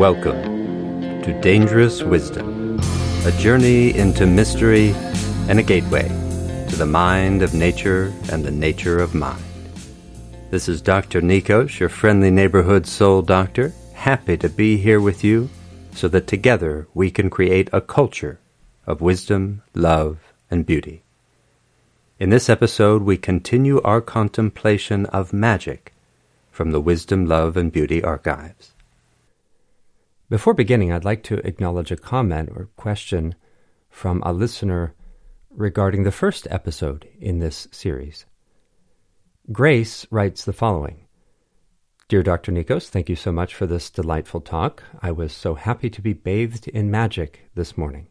Welcome to Dangerous Wisdom, a journey into mystery and a gateway to the mind of nature and the nature of mind. This is Dr. Nikos, your friendly neighborhood soul doctor, happy to be here with you so that together we can create a culture of wisdom, love, and beauty. In this episode, we continue our contemplation of magic from the Wisdom, Love, and Beauty archives. Before beginning, I'd like to acknowledge a comment or question from a listener regarding the first episode in this series. Grace writes the following Dear Dr. Nikos, thank you so much for this delightful talk. I was so happy to be bathed in magic this morning.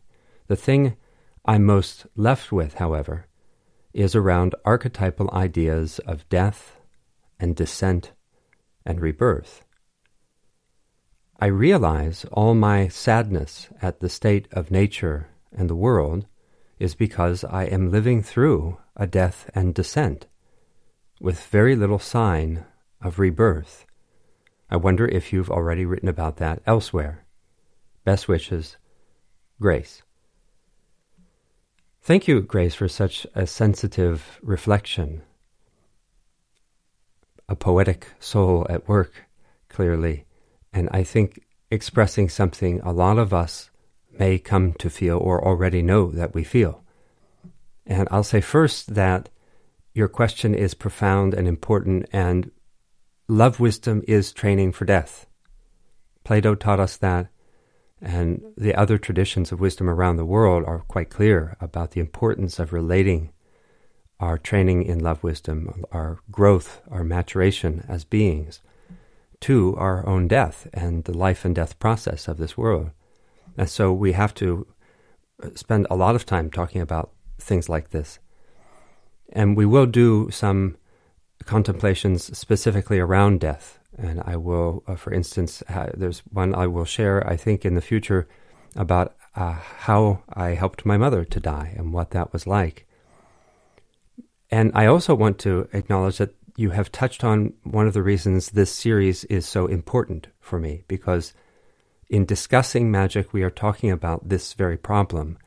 The thing I'm most left with, however, is around archetypal ideas of death and descent and rebirth. I realize all my sadness at the state of nature and the world is because I am living through a death and descent with very little sign of rebirth. I wonder if you've already written about that elsewhere. Best wishes, Grace. Thank you, Grace, for such a sensitive reflection. A poetic soul at work, clearly, and I think expressing something a lot of us may come to feel or already know that we feel. And I'll say first that your question is profound and important, and love wisdom is training for death. Plato taught us that and the other traditions of wisdom around the world are quite clear about the importance of relating our training in love wisdom, our growth, our maturation as beings, to our own death and the life and death process of this world. And so we have to spend a lot of time talking about things like this. And we will do some contemplations specifically around death and I will, uh, for instance, ha- there's one I will share, I think, in the future about uh, how I helped my mother to die and what that was like. And I also want to acknowledge that you have touched on one of the reasons this series is so important for me, because in discussing magic, we are talking about this very problem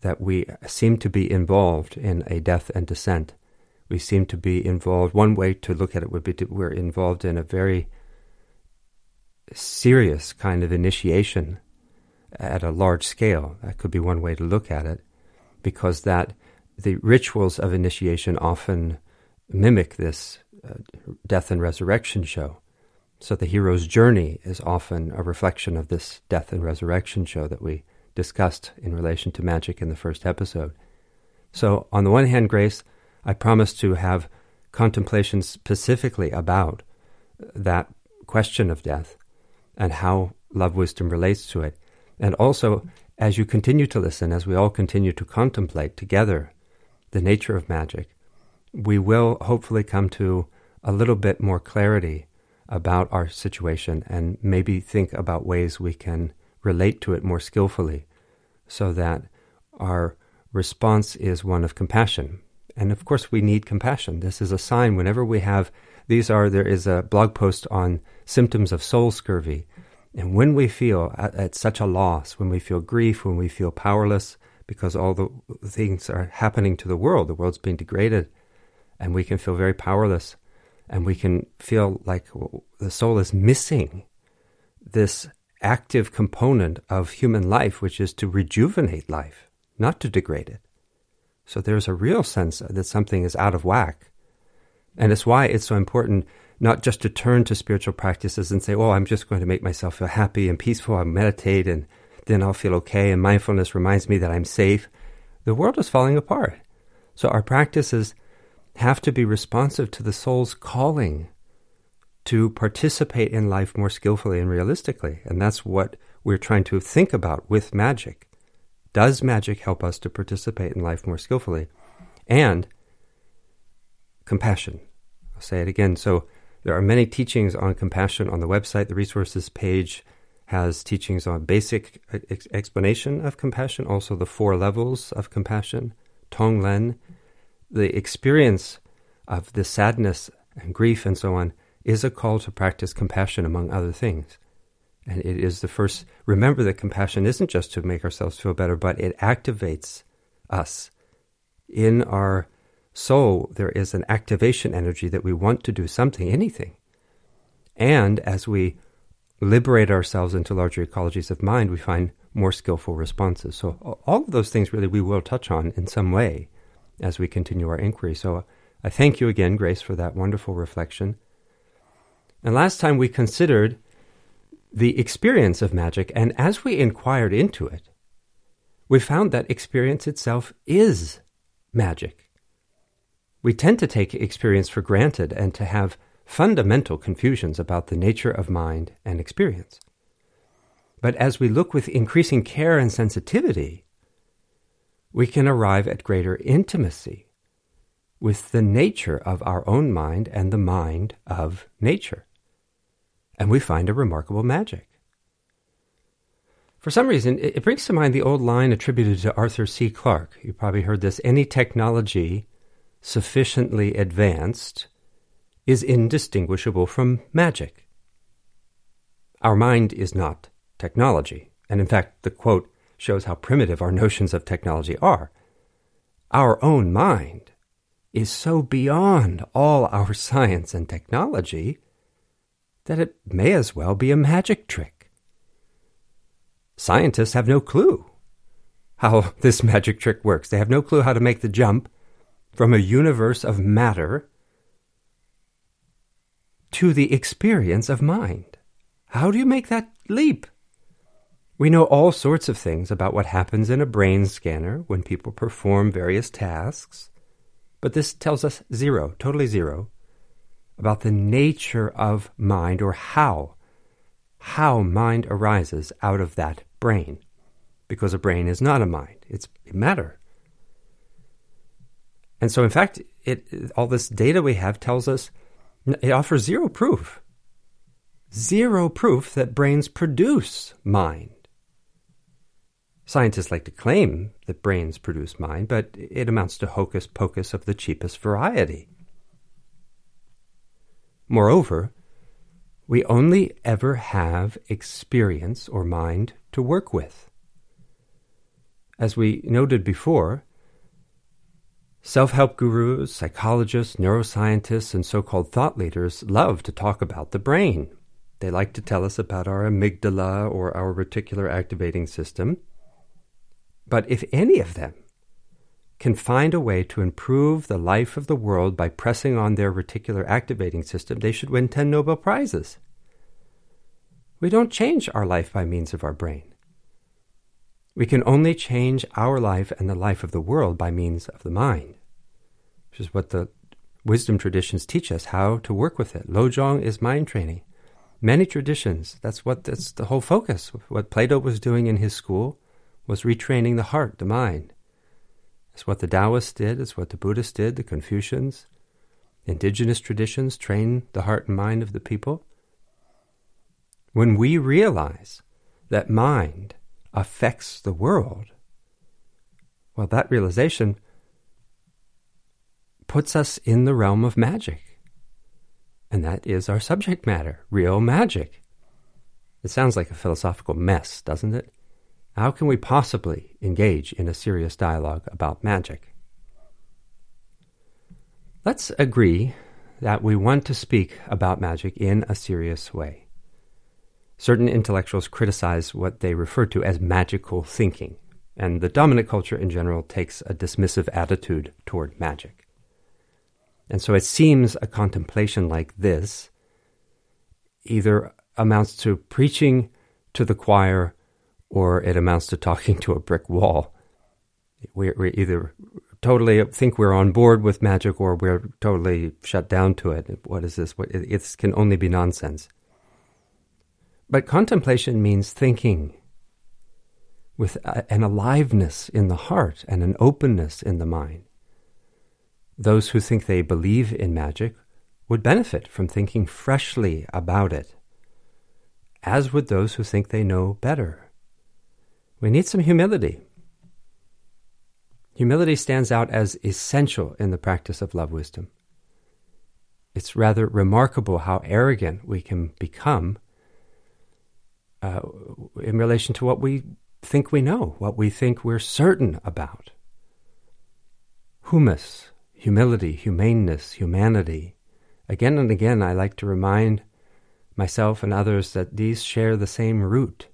that we seem to be involved in a death and descent. We seem to be involved. One way to look at it would be to, we're involved in a very serious kind of initiation at a large scale. That could be one way to look at it, because that the rituals of initiation often mimic this Uh, death and resurrection show. So the hero's journey is often a reflection of this death and resurrection show that we discussed in relation to magic in the first episode. So, on the one hand, Grace, I promise to have contemplations specifically about that question of death and how love wisdom relates to it. And also, as you continue to listen, as we all continue to contemplate together the nature of magic, we will hopefully come to a little bit more clarity about our situation and maybe think about ways we can relate to it more skillfully so that our response is one of compassion. And of course, we need compassion. This is a sign whenever we have these are, there is a blog post on symptoms of soul scurvy. And when we feel at, at such a loss, when we feel grief, when we feel powerless because all the things are happening to the world, the world's being degraded, and we can feel very powerless, and we can feel like the soul is missing this active component of human life, which is to rejuvenate life, not to degrade it. So there's a real sense that something is out of whack. And it's why it's so important not just to turn to spiritual practices and say, oh, I'm just going to make myself feel happy and peaceful. I'll meditate and then I'll feel okay. And mindfulness reminds me that I'm safe. The world is falling apart. So our practices have to be responsive to the soul's calling to participate in life more skillfully and realistically. And that's what we're trying to think about with magic. Does magic help us to participate in life more skillfully? And compassion. I'll say it again. So there are many teachings on compassion on the website. The resources page has teachings on basic ex- explanation of compassion, also the four levels of compassion, Tonglen. The experience of the sadness and grief and so on is a call to practice compassion among other things. And it is the first, remember that compassion isn't just to make ourselves feel better, but it activates us. In our soul, there is an activation energy that we want to do something, anything. And as we liberate ourselves into larger ecologies of mind, we find more skillful responses. So, all of those things really we will touch on in some way as we continue our inquiry. So, uh, I thank you again, Grace, for that wonderful reflection. And last time we considered the experience of magic, and as we inquired into it, we found that experience itself is magic. We tend to take experience for granted and to have fundamental confusions about the nature of mind and experience. But as we look with increasing care and sensitivity, we can arrive at greater intimacy with the nature of our own mind and the mind of nature. And we find a remarkable magic. For some reason, it, brings to mind the old line attributed to Arthur C. Clarke. You probably heard this any technology sufficiently advanced is indistinguishable from magic. Our mind is not technology, and in fact, the quote shows how primitive our notions of technology are. Our own mind is so beyond all our science and technology that it may as well be a magic trick. Scientists have no clue how this magic trick works. They have no clue how to make the jump from a universe of matter to the experience of mind. How do you make that leap? We know all sorts of things about what happens in a brain scanner when people perform various tasks, but this tells us zero, totally zero, about the nature of mind or how how mind arises out of that brain because a brain is not a mind it's matter. And so in fact it all this data we have tells us it offers zero proof zero proof that brains produce mind Scientists like to claim that brains produce mind, but it amounts to hocus pocus of the cheapest variety. Moreover, we only ever have experience or mind to work with. As we noted before, self help gurus, psychologists, neuroscientists, and so called thought leaders love to talk about the brain. They like to tell us about our amygdala or our reticular activating system. But if any of them can find a way to improve the life of the world by pressing on their reticular activating system, they should win 10 Nobel Prizes. We don't change our life by means of our brain. We can only change our life and the life of the world by means of the mind, which is what the wisdom traditions teach us how to work with it. Lojong is mind training. Many traditions, that's what that's the whole focus. What Plato was doing in his school was retraining the heart, the mind. It's what the Taoists did, it's what the Buddhists did, the Confucians. Indigenous traditions train the heart and mind of the people. When we realize that mind affects the world, well, that realization puts us in the realm of magic. And that is our subject matter, real magic. It sounds like a philosophical mess, doesn't it? How can we possibly engage in a serious dialogue about magic? Let's agree that we want to speak about magic in a serious way. Certain intellectuals criticize what they refer to as magical thinking, and the dominant culture in general takes a dismissive attitude toward magic. And so it seems a contemplation like this either amounts to preaching to the choir or it amounts to talking to a brick wall. We, we either totally think we're on board with magic or we're totally shut down to it. What is this? What, it, can only be nonsense. But contemplation means thinking with an aliveness in the heart and an openness in the mind. Those who think they believe in magic would benefit from thinking freshly about it, as would those who think they know better we need some humility. Humility stands out as essential in the practice of love wisdom. It's rather remarkable how arrogant we can become uh, in relation to what we think we know, what we think we're certain about. Humus, humility, humaneness, humanity. Again and again, I like to remind myself and others that these share the same root.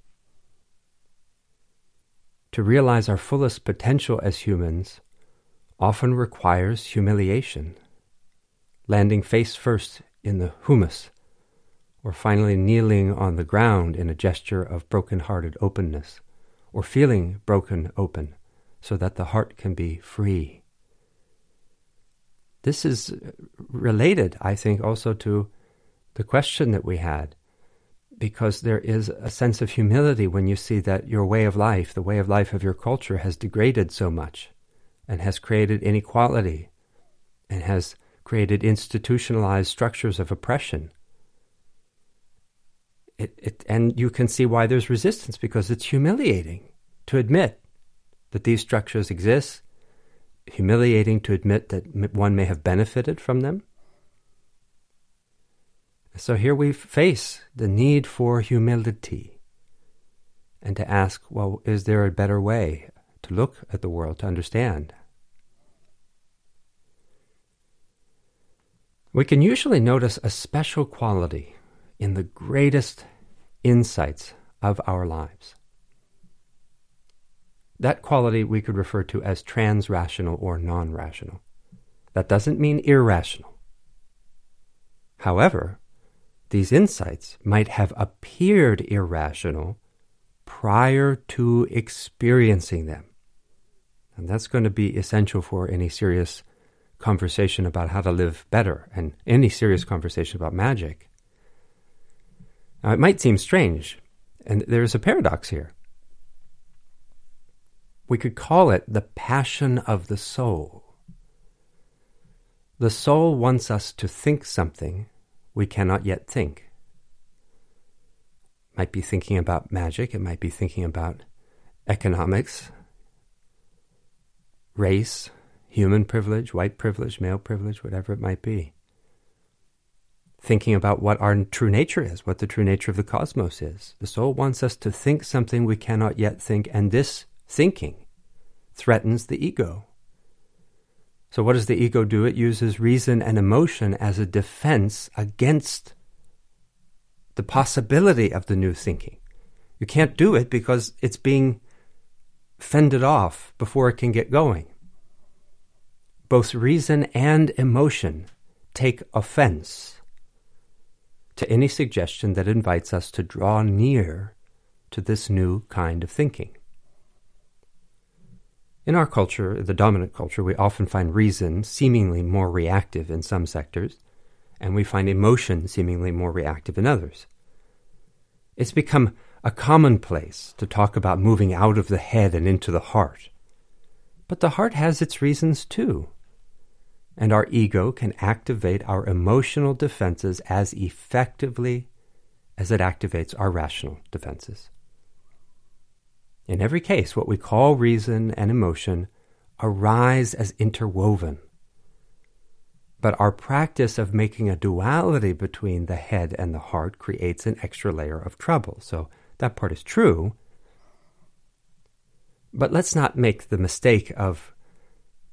To realize our fullest potential as humans often requires humiliation, landing face first in the humus, or finally kneeling on the ground in a gesture of broken hearted openness, or feeling broken open so that the heart can be free. This is related, I think, also to the question that we had, because there is a sense of humility when you see that your way of life, the way of life of your culture, has degraded so much and has created inequality and has created institutionalized structures of oppression. It, it, and you can see why there's resistance because it's humiliating to admit that these structures exist, humiliating to admit that one may have benefited from them. So here we face the need for humility and to ask, well, is there a better way to look at the world, to understand? We can usually notice a special quality in the greatest insights of our lives. That quality we could refer to as transrational or non rational. That doesn't mean irrational. However, these insights might have appeared irrational prior to experiencing them. And that's going to be essential for any serious conversation about how to live better and any serious conversation about magic. Now, it might seem strange, and there's a paradox here. We could call it the passion of the soul. The soul wants us to think something we cannot yet think. Might be thinking about magic, it might be thinking about economics, race, human privilege, white privilege, male privilege, whatever it might be. Thinking about what our true nature is, what the true nature of the cosmos is. The soul wants us to think something we cannot yet think, and this thinking threatens the ego. So, what does the ego do? It uses reason and emotion as a defense against the possibility of the new thinking. You can't do it because it's being fended off before it can get going. Both reason and emotion take offense to any suggestion that invites us to draw near to this new kind of thinking. In our culture, the dominant culture, we often find reason seemingly more reactive in some sectors, and we find emotion seemingly more reactive in others. It's become a commonplace to talk about moving out of the head and into the heart. But the heart has its reasons too. And our ego can activate our emotional defenses as effectively as it activates our rational defenses. In every case, what we call reason and emotion arise as interwoven. But our practice of making a duality between the head and the heart creates an extra layer of trouble. So that part is true. But let's not make the mistake of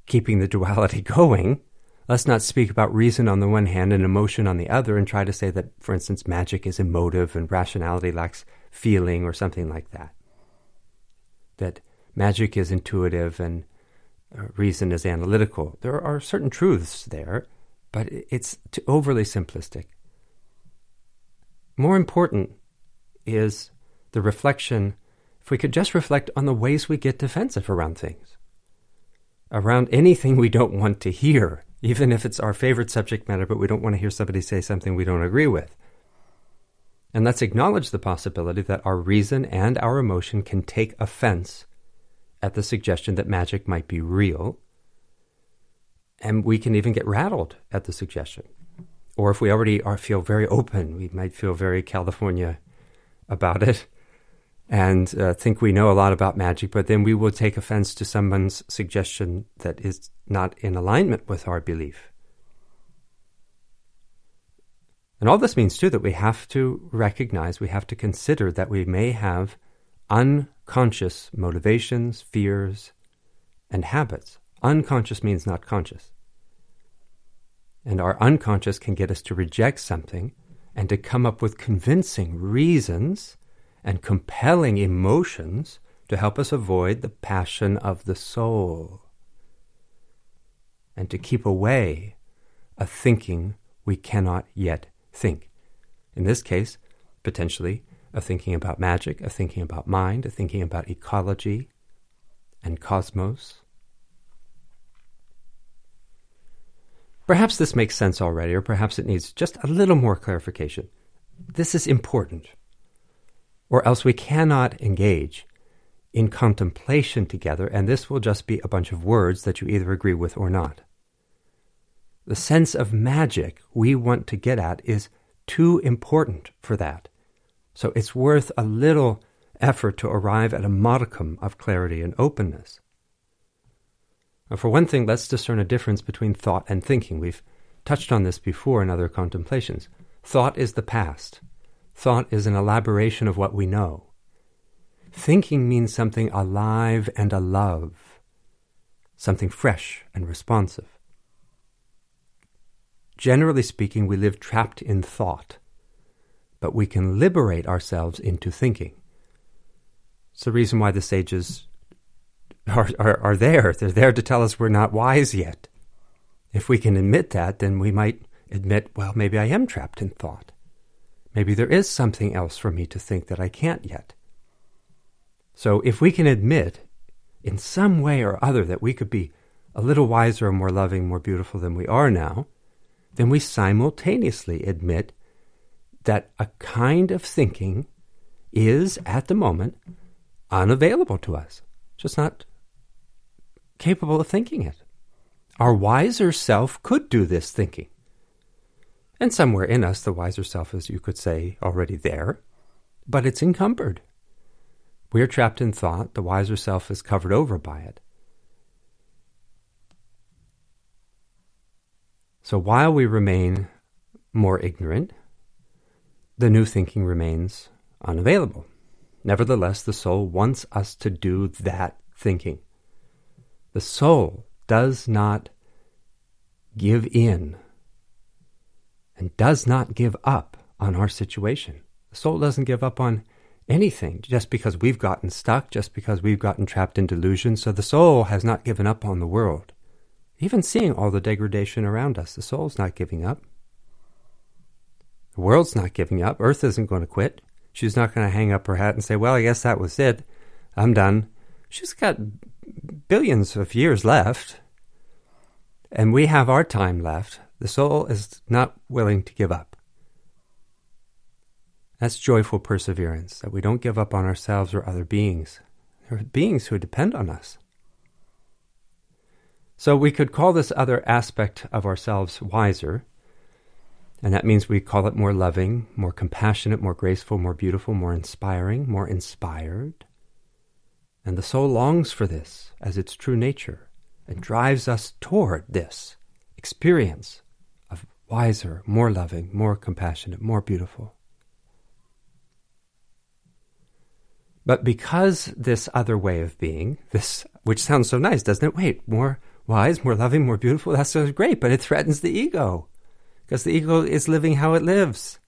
keeping the duality going. Let's not speak about reason on the one hand and emotion on the other and try to say that, for instance, magic is emotive and rationality lacks feeling or something like that that magic is intuitive and uh, reason is analytical. There are certain truths there, but it's overly simplistic. More important is the reflection, if we could just reflect on the ways we get defensive around things, around anything we don't want to hear, even if it's our favorite subject matter, but we don't want to hear somebody say something we don't agree with. And let's acknowledge the possibility that our reason and our emotion can take offense at the suggestion that magic might be real. And we can even get rattled at the suggestion. Or if we already are, feel very open, we might feel very California about it and uh, think we know a lot about magic, but then we will take offense to someone's suggestion that is not in alignment with our belief. And all this means, too, that we have to recognize, we have to consider that we may have unconscious motivations, fears, and habits. Unconscious means not conscious. And our unconscious can get us to reject something and to come up with convincing reasons and compelling emotions to help us avoid the passion of the soul and to keep away a thinking we cannot yet think. In this case, potentially a thinking about magic, a thinking about mind, a thinking about ecology and cosmos. Perhaps this makes sense already, or perhaps it needs just a little more clarification. This is important, or else we cannot engage in contemplation together, and this will just be a bunch of words that you either agree with or not. The sense of magic we want to get at is too important for that. So it's worth a little effort to arrive at a modicum of clarity and openness. Now, for one thing, let's discern a difference between thought and thinking. We've touched on this before in other contemplations. Thought is the past. Thought is an elaboration of what we know. Thinking means something alive and alive, something fresh and responsive. Generally speaking, we live trapped in thought, but we can liberate ourselves into thinking. It's the reason why the sages are, are, are there. They're there to tell us we're not wise yet. If we can admit that, then we might admit, well, maybe I am trapped in thought. Maybe there is something else for me to think that I can't yet. So if we can admit in some way or other that we could be a little wiser, and more loving, more beautiful than we are now, then we simultaneously admit that a kind of thinking is, at the moment, unavailable to us, just not capable of thinking it. Our wiser self could do this thinking. And somewhere in us, the wiser self is, you could say, already there, but it's encumbered. We are trapped in thought. The wiser self is covered over by it. So while we remain more ignorant, the new thinking remains unavailable. Nevertheless, the soul wants us to do that thinking. The soul does not give in and does not give up on our situation. The soul doesn't give up on anything just because we've gotten stuck, just because we've gotten trapped in delusion. So the soul has not given up on the world. Even seeing all the degradation around us, the soul's not giving up. The world's not giving up. Earth isn't going to quit. She's not going to hang up her hat and say, Well, I guess that was it. I'm done. She's got billions of years left. And we have our time left. The soul is not willing to give up. That's joyful perseverance, that we don't give up on ourselves or other beings. There are beings who depend on us. So we could call this other aspect of ourselves wiser, and that means we call it more loving, more compassionate, more graceful, more beautiful, more inspiring, more inspired. And the soul longs for this as its true nature and drives us toward this experience of wiser, more loving, more compassionate, more beautiful. But because this other way of being, this which sounds so nice, doesn't it? Wait, more wise, more loving, more beautiful. That sounds great, but it threatens the ego because the ego is living how it lives.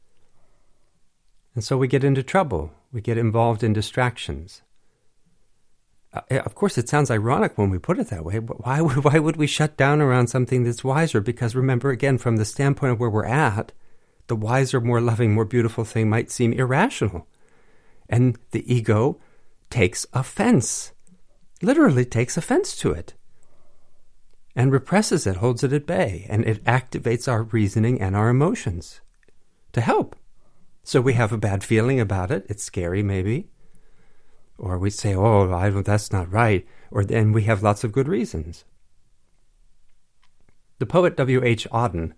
And so we get into trouble. We get involved in distractions. Uh, of course, it sounds ironic when we put it that way, but why would, why would we shut down around something that's wiser? Because remember, again, from the standpoint of where we're at, the wiser, more loving, more beautiful thing might seem irrational. And the ego takes offense, literally takes offense to it and represses it, holds it at bay, and it activates our reasoning and our emotions to help. So we have a bad feeling about it. It's scary, maybe. Or we say, oh, I, that's not right. Or then we have lots of good reasons. The poet W.H. Auden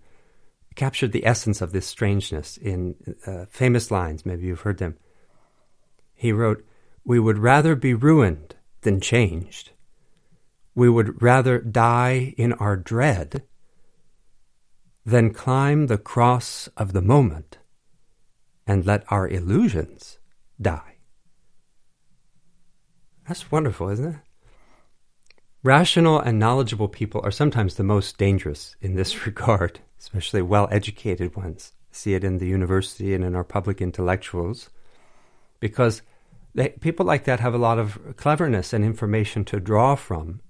captured the essence of this strangeness in uh, famous lines. Maybe you've heard them. He wrote, We would rather be ruined than changed we would rather die in our dread than climb the cross of the moment and let our illusions die. That's wonderful, isn't it? Rational and knowledgeable people are sometimes the most dangerous in this regard, especially well educated ones. See it in the university and in our public intellectuals, because they, people like that have a lot of cleverness and information to draw from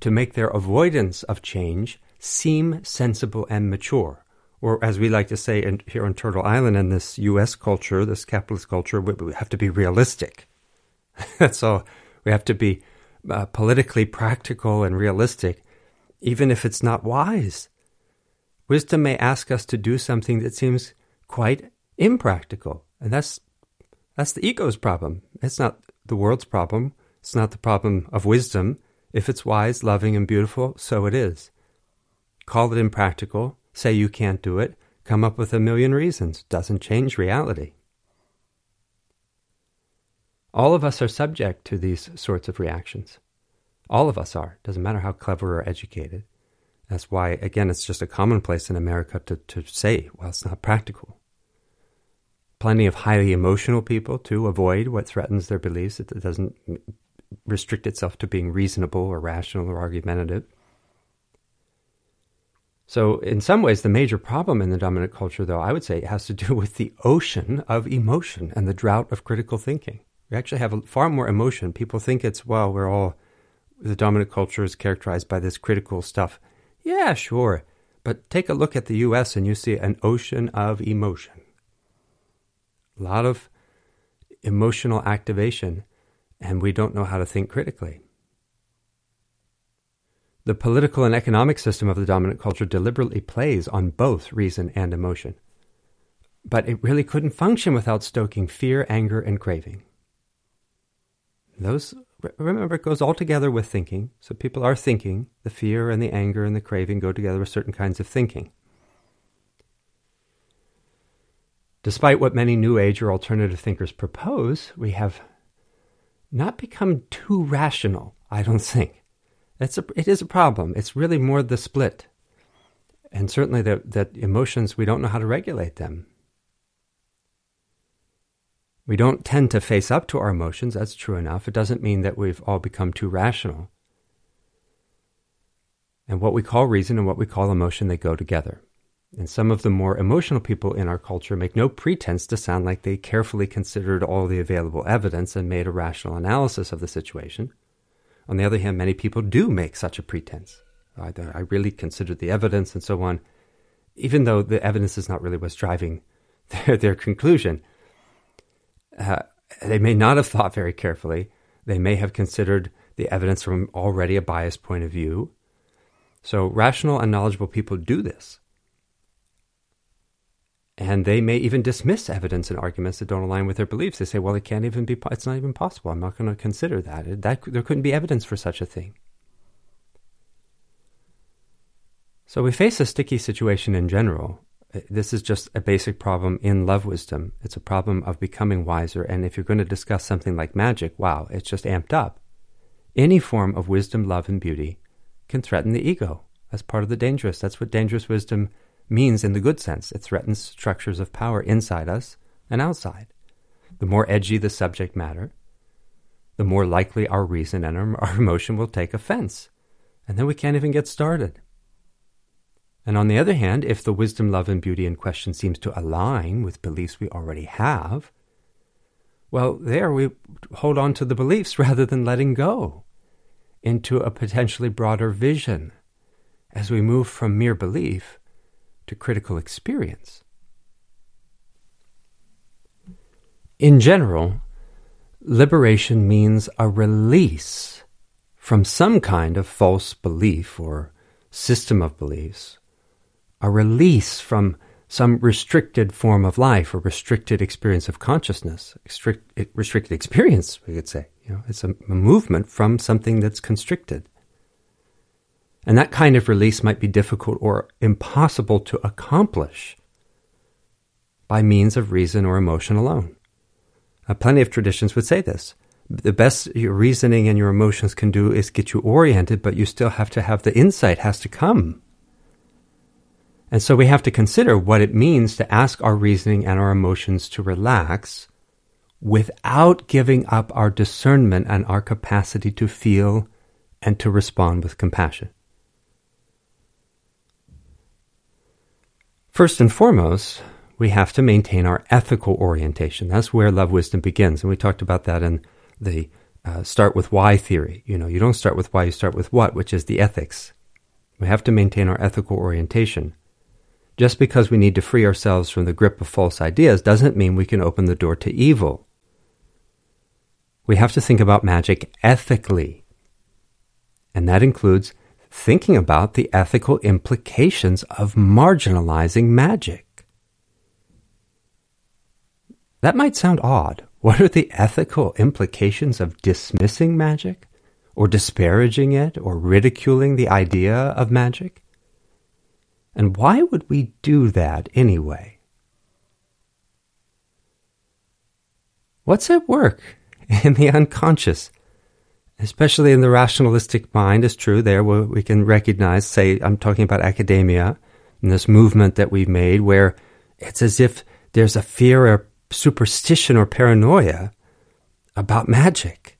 to make their avoidance of change seem sensible and mature. Or, as we like to say in, here on Turtle Island in this U.S. culture, this capitalist culture, we, we have to be realistic. That's all. We have to be uh, politically practical and realistic, even if it's not wise. Wisdom may ask us to do something that seems quite impractical, and that's that's the ego's problem. It's not the world's problem. It's not the problem of wisdom. If it's wise, loving, and beautiful, so it is. Call it impractical, say you can't do it, come up with a million reasons. Doesn't change reality. All of us are subject to these sorts of reactions. All of us are. Doesn't matter how clever or educated. That's why, again, it's just a commonplace in America to, to say, well, it's not practical. Plenty of highly emotional people, too, avoid what threatens their beliefs. It doesn't restrict itself to being reasonable or rational or argumentative. So, in some ways, the major problem in the dominant culture, though, I would say, has to do with the ocean of emotion and the drought of critical thinking. We actually have far more emotion. People think it's, well, we're all, the dominant culture is characterized by this critical stuff. Yeah, sure. But take a look at the US and you see an ocean of emotion. A lot of emotional activation, and we don't know how to think critically. The political and economic system of the dominant culture deliberately plays on both reason and emotion. But it really couldn't function without stoking fear, anger, and craving. Those remember it goes all together with thinking. So people are thinking. The fear and the anger and the craving go together with certain kinds of thinking. Despite what many New Age or alternative thinkers propose, we have not become too rational, I don't think. It's a, it is a problem. It's really more the split. And certainly that, that emotions, we don't know how to regulate them. We don't tend to face up to our emotions, that's true enough. It doesn't mean that we've all become too rational. And what we call reason and what we call emotion, they go together. And some of the more emotional people in our culture make no pretense to sound like they carefully considered all the available evidence and made a rational analysis of the situation. On the other hand, many people do make such a pretense. I, I really considered the evidence and so on, even though the evidence is not really what's driving their, their conclusion uh, they may not have thought very carefully. They may have considered the evidence from already a biased point of view. So, rational and knowledgeable people do this. And they may even dismiss evidence and arguments that don't align with their beliefs. They say, well, it can't even be, it's not even possible. I'm not going to consider that. that. There couldn't be evidence for such a thing. So we face a sticky situation in general uh, this is just a basic problem in love wisdom. It's a problem of becoming wiser. And if you're going to discuss something like magic, wow, it's just amped up. Any form of wisdom, love, and beauty can threaten the ego. That's part of the dangerous. That's what dangerous wisdom means in the good sense. It threatens structures of power inside us and outside. The more edgy the subject matter, the more likely our reason and our, emotion will take offense. And then we can't even get started. And on the other hand, if the wisdom, love, and beauty in question seems to align with beliefs we already have, well, there we hold on to the beliefs rather than letting go into a potentially broader vision as we move from mere belief to critical experience. In general, liberation means a release from some kind of false belief or system of beliefs a release from some restricted form of life or restricted experience of consciousness, restrict, restricted experience, we could say. You know, it's a, a movement from something that's constricted. And that kind of release might be difficult or impossible to accomplish by means of reason or emotion alone. Plenty of traditions would say this. The best your reasoning and your emotions can do is get you oriented, but you still have to have the insight has to come And so we have to consider what it means to ask our reasoning and our emotions to relax without giving up our discernment and our capacity to feel and to respond with compassion. First and foremost, we have to maintain our ethical orientation. That's where love wisdom begins. And we talked about that in the uh, start with why theory. You know, you don't start with why, you start with what, which is the ethics. We have to maintain our ethical orientation. Just because we need to free ourselves from the grip of false ideas doesn't mean we can open the door to evil. We have to think about magic ethically. And that includes thinking about the ethical implications of marginalizing magic. That might sound odd. What are the ethical implications of dismissing magic, or disparaging it, or ridiculing the idea of magic? And why would we do that anyway? What's at work in the unconscious? Especially in the rationalistic mind, is true there where we can recognize, say, I'm talking about academia and this movement that we've made where it's as if there's a fear or superstition or paranoia about magic.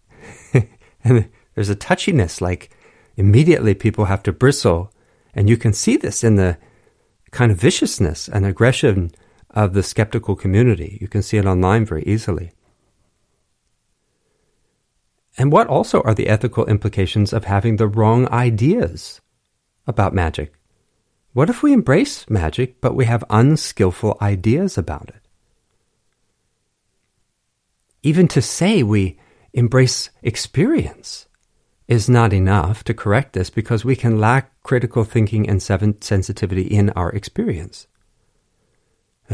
and there's a touchiness, like immediately people have to bristle. And you can see this in the kind of viciousness and aggression of the skeptical community. You can see it online very easily. And what also are the ethical implications of having the wrong ideas about magic? What if we embrace magic, but we have unskillful ideas about it? Even to say we embrace experience is not enough to correct this because we can lack critical thinking and sensitivity in our experience.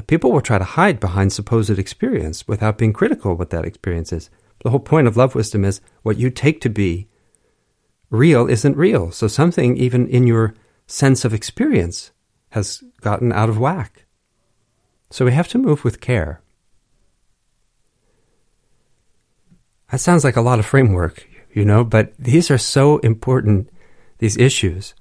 People will try to hide behind supposed experience without being critical of what that experience is. The whole point of love wisdom is what you take to be real isn't real. So something, even in your sense of experience, has gotten out of whack. So we have to move with care. That sounds like a lot of framework, you know, but these are so important, these issues.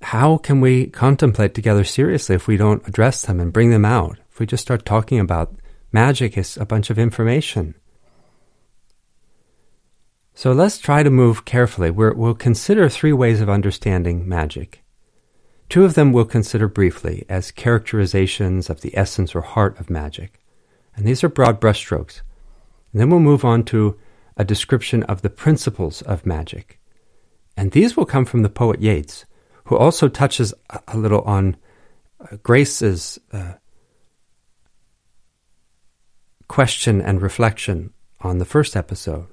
How can we contemplate together seriously if we don't address them and bring them out? If we just start talking about magic is a bunch of information. So let's try to move carefully. we will consider three ways of understanding magic. Two of them we'll consider briefly as characterizations of the essence or heart of magic. And these are broad brushstrokes. And then we'll move on to a description of the principles of magic. And these will come from the poet Yeats, who also touches a little on uh, Grace's uh, question and reflection on the first episode.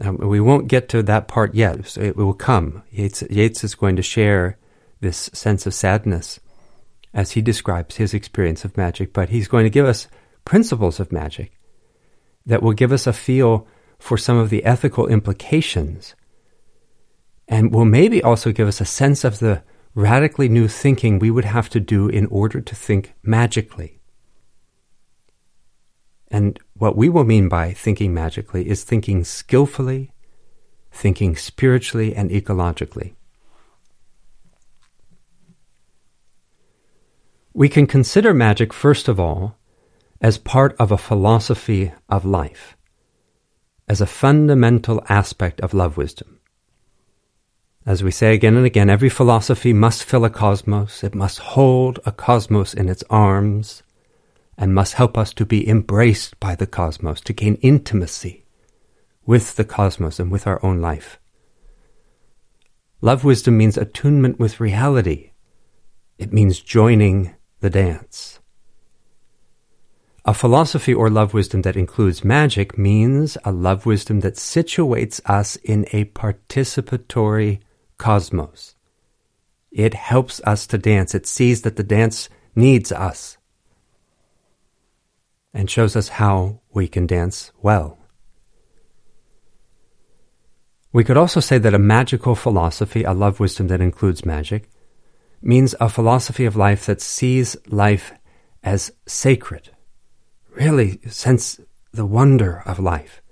Um, we won't get to that part yet, so it will come. Yeats, Yeats is going to share this sense of sadness as he describes his experience of magic, but he's going to give us principles of magic that will give us a feel for some of the ethical implications and will maybe also give us a sense of the radically new thinking we would have to do in order to think magically. And what we will mean by thinking magically is thinking skillfully, thinking spiritually and ecologically. We can consider magic, first of all, as part of a philosophy of life, as a fundamental aspect of love wisdom. As we say again and again, every philosophy must fill a cosmos, it must hold a cosmos in its arms, and must help us to be embraced by the cosmos, to gain intimacy with the cosmos and with our own life. Love wisdom means attunement with reality. It means joining the dance. A philosophy or love wisdom that includes magic means a love wisdom that situates us in a participatory cosmos. It helps us to dance. It sees that the dance needs us and shows us how we can dance well. We could also say that a magical philosophy, a love wisdom that includes magic, means a philosophy of life that sees life as sacred really sense the wonder of life.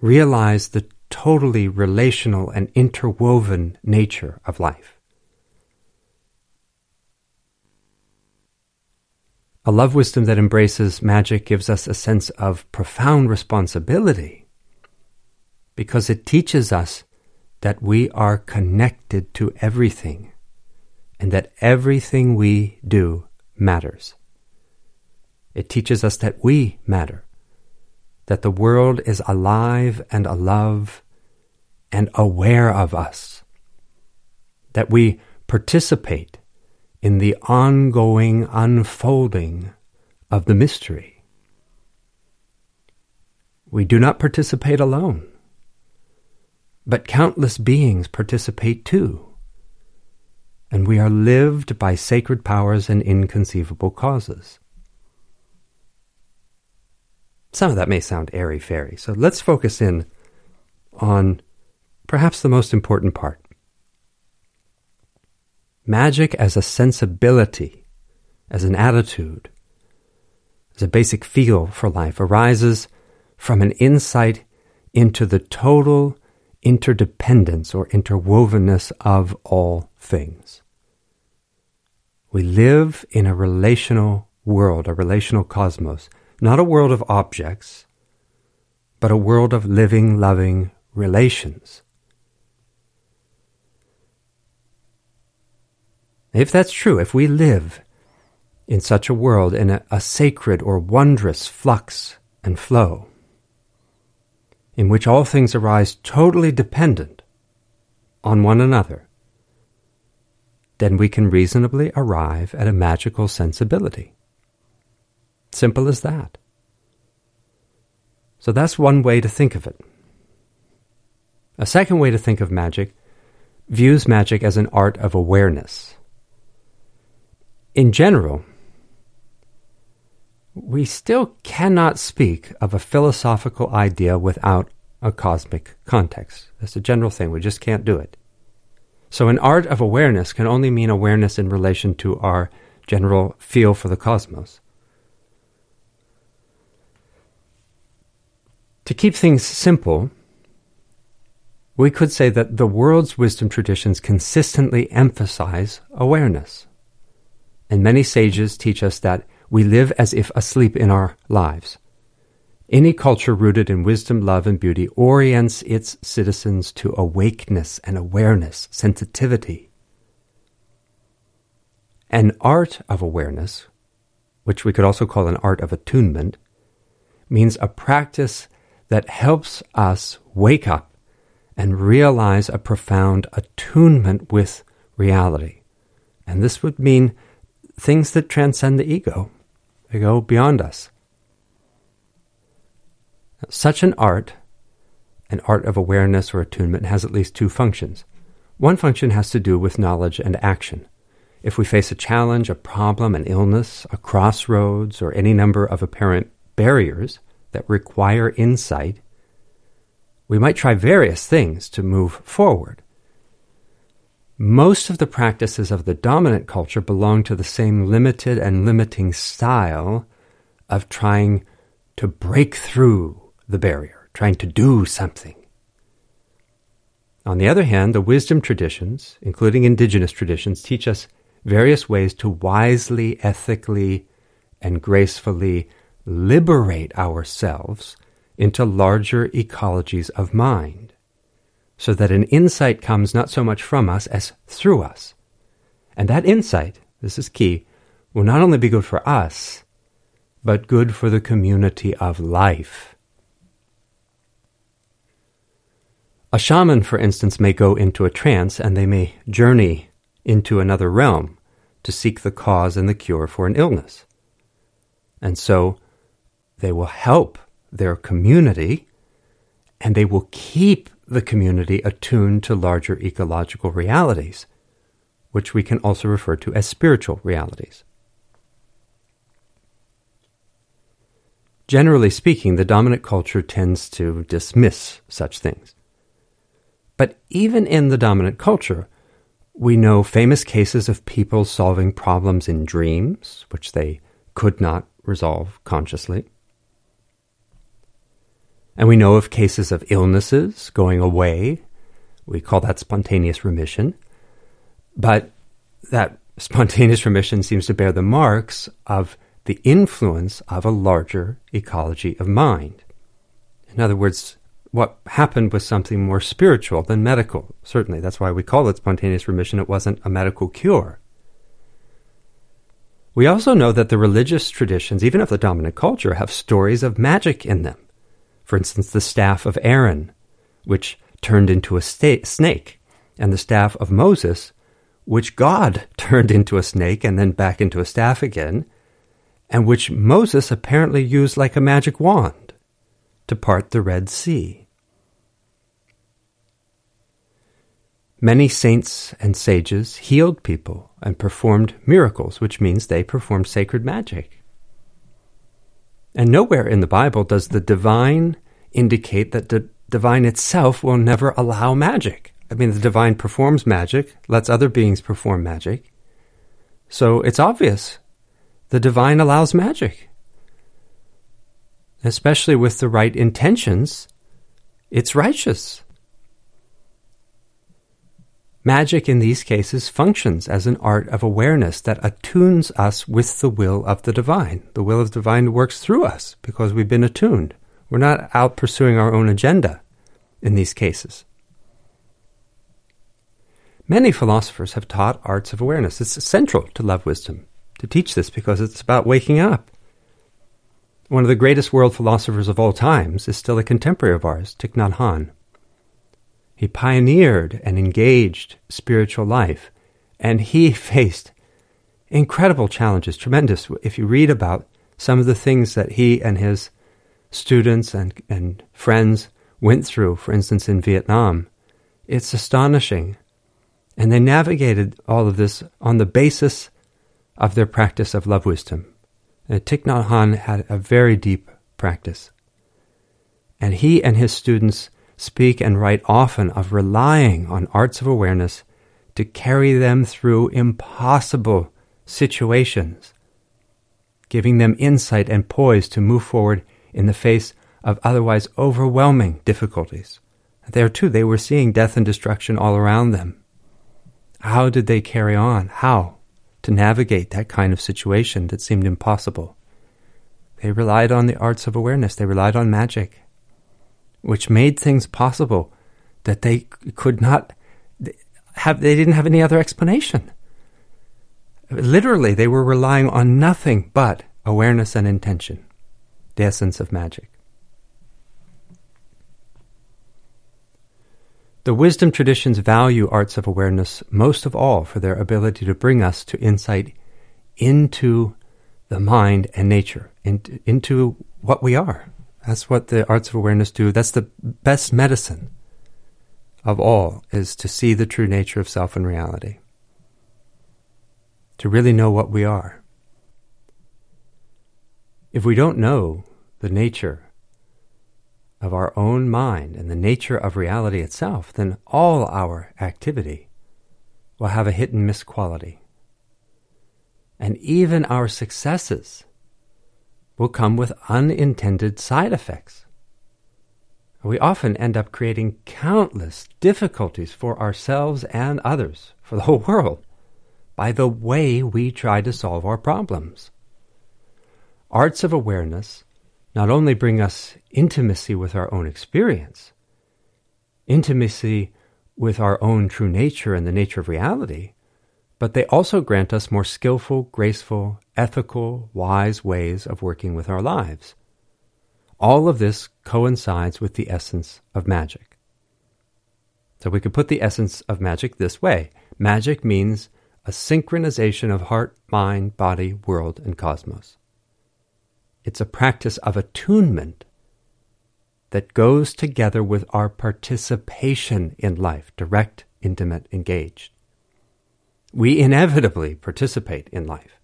Realize the totally relational and interwoven nature of life. A love wisdom that embraces magic gives us a sense of profound responsibility because it teaches us that we are connected to everything and that everything we do matters. It teaches us that we matter, that the world is alive and alive and aware of us, that we participate in the ongoing unfolding of the mystery. We do not participate alone, but countless beings participate too, and we are lived by sacred powers and inconceivable causes. Some of that may sound airy fairy, so let's focus in on perhaps the most important part magic as a sensibility, as an attitude, as a basic feel for life arises from an insight into the total interdependence or interwovenness of all things. We live in a relational world, a relational cosmos, not a world of objects, but a world of living, loving relations. If that's true, if we live in such a world, in a, a sacred or wondrous flux and flow, in which all things arise totally dependent on one another, then we can reasonably arrive at a magical sensibility. Simple as that. So that's one way to think of it. A second way to think of magic views magic as an art of awareness. In general, we still cannot speak of a philosophical idea without a cosmic context. That's a general thing. We just can't do it. So, an art of awareness can only mean awareness in relation to our general feel for the cosmos. To keep things simple, we could say that the world's wisdom traditions consistently emphasize awareness. And many sages teach us that we live as if asleep in our lives. Any culture rooted in wisdom, love, and beauty orients its citizens to awakeness and awareness, sensitivity. An art of awareness, which we could also call an art of attunement, means a practice that helps us wake up and realize a profound attunement with reality. And this would mean things that transcend the ego, they go beyond us. Such an art, an art of awareness or attunement, has at least two functions. One function has to do with knowledge and action. If we face a challenge, a problem, an illness, a crossroads, or any number of apparent barriers that require insight, we might try various things to move forward. Most of the practices of the dominant culture belong to the same limited and limiting style of trying to break through the barrier, trying to do something. On the other hand, the wisdom traditions, including indigenous traditions, teach us various ways to wisely, ethically, and gracefully liberate ourselves into larger ecologies of mind so that an insight comes not so much from us as through us. And that insight, this is key, will not only be good for us, but good for the community of life. A shaman, for instance, may go into a trance and they may journey into another realm to seek the cause and the cure for an illness. And so they will help their community and they will keep the community attuned to larger ecological realities, which we can also refer to as spiritual realities. Generally speaking, the dominant culture tends to dismiss such things. But even in the dominant culture, we know famous cases of people solving problems in dreams, which they could not resolve consciously. And we know of cases of illnesses going away. We call that spontaneous remission. But that spontaneous remission seems to bear the marks of the influence of a larger ecology of mind. In other words, what happened was something more spiritual than medical. Certainly, that's why we call it spontaneous remission. It wasn't a medical cure. We also know that the religious traditions, even of the dominant culture, have stories of magic in them. For instance, the staff of Aaron, which turned into a sta- snake, and the staff of Moses, which God turned into a snake and then back into a staff again, and which Moses apparently used like a magic wand to part the Red Sea. Many saints and sages healed people and performed miracles, which means they performed sacred magic. And nowhere in the Bible does the divine indicate that the divine itself will never allow magic. I mean, the divine performs magic, lets other beings perform magic. So it's obvious the divine allows magic. Especially with the right intentions, it's righteous. Magic in these cases functions as an art of awareness that attunes us with the will of the divine. The will of the divine works through us because we've been attuned. We're not out pursuing our own agenda in these cases. Many philosophers have taught arts of awareness. It's central to love wisdom to teach this because it's about waking up. One of the greatest world philosophers of all times is still a contemporary of ours, Thich Nhat Hanh. He pioneered and engaged spiritual life, and he faced incredible challenges, tremendous. If you read about some of the things that he and his students and, and friends went through, for instance, in Vietnam, it's astonishing. And they navigated all of this on the basis of their practice of love wisdom. And Thich Nhat Hanh had a very deep practice. And he and his students speak and write often of relying on arts of awareness to carry them through impossible situations, giving them insight and poise to move forward in the face of otherwise overwhelming difficulties. There too, they were seeing death and destruction all around them. How did they carry on? How? to navigate that kind of situation that seemed impossible. They relied on the arts of awareness, they relied on magic, which made things possible that they could not have, they didn't have any other explanation. Literally, they were relying on nothing but awareness and intention, the essence of magic. The wisdom traditions value arts of awareness most of all for their ability to bring us to insight into the mind and nature, into, into what we are. That's what the arts of awareness do. That's the best medicine of all, is to see the true nature of self and reality. To really know what we are. If we don't know the nature of our own mind and the nature of reality itself, then all our activity will have a hit and miss quality. And even our successes will come with unintended side effects. We often end up creating countless difficulties for ourselves and others, for the whole world, by the way we try to solve our problems. Arts of awareness not only bring us intimacy with our own experience, intimacy with our own true nature and the nature of reality, but they also grant us more skillful, graceful, ethical, wise ways of working with our lives. All of this coincides with the essence of magic. So we could put the essence of magic this way magic means a synchronization of heart, mind, body, world, and cosmos. It's a practice of attunement that goes together with our participation in life, direct, intimate, engaged. We inevitably participate in life.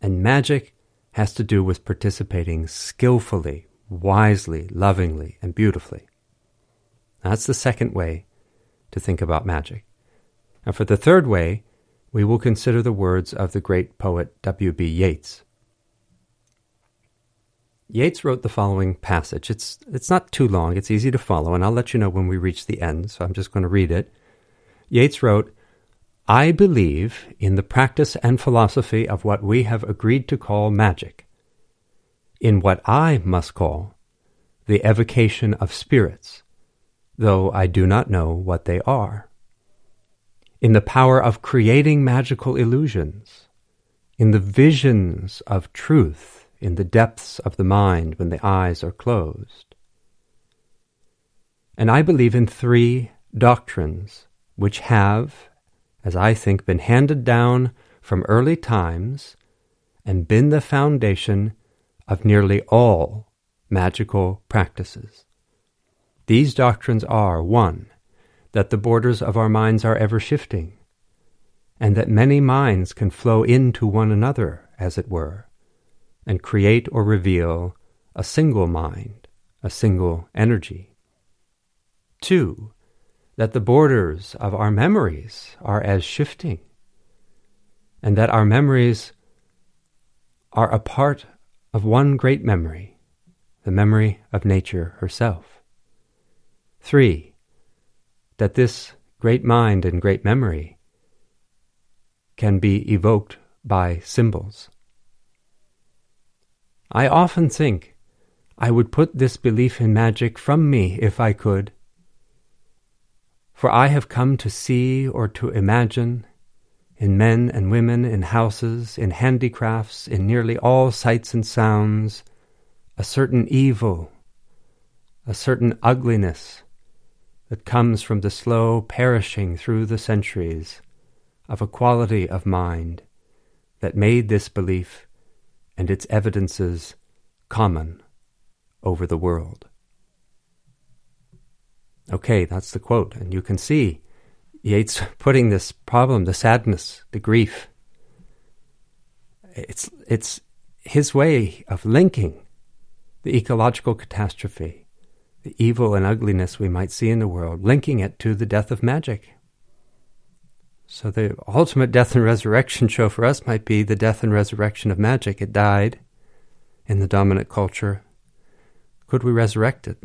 And magic has to do with participating skillfully, wisely, lovingly, and beautifully. That's the second way to think about magic. And for the third way, we will consider the words of the great poet W.B. Yeats. Yeats wrote the following passage. It's, it's not too long, it's easy to follow, and I'll let you know when we reach the end, so I'm just going to read it. Yeats wrote, I believe in the practice and philosophy of what we have agreed to call magic, in what I must call the evocation of spirits, though I do not know what they are, in the power of creating magical illusions, in the visions of truth in the depths of the mind when the eyes are closed. And I believe in three doctrines which have, as I think, been handed down from early times and been the foundation of nearly all magical practices. These doctrines are one, that the borders of our minds are ever shifting, and that many minds can flow into one another, as it were, and create or reveal a single mind, a single energy. Two, that the borders of our memories are as shifting, and that our memories are a part of one great memory, the memory of nature herself. Three, that this great mind and great memory can be evoked by symbols. I often think I would put this belief in magic from me if I could for I have come to see or to imagine, in men and women, in houses, in handicrafts, in nearly all sights and sounds, a certain evil, a certain ugliness that comes from the slow perishing through the centuries of a quality of mind that made this belief and its evidences common over the world. Okay, that's the quote. And you can see Yeats putting this problem, the sadness, the grief, it's, it's his way of linking the ecological catastrophe, the evil and ugliness we might see in the world, linking it to the death of magic. So the ultimate death and resurrection show for us might be the death and resurrection of magic. It died in the dominant culture. Could we resurrect it?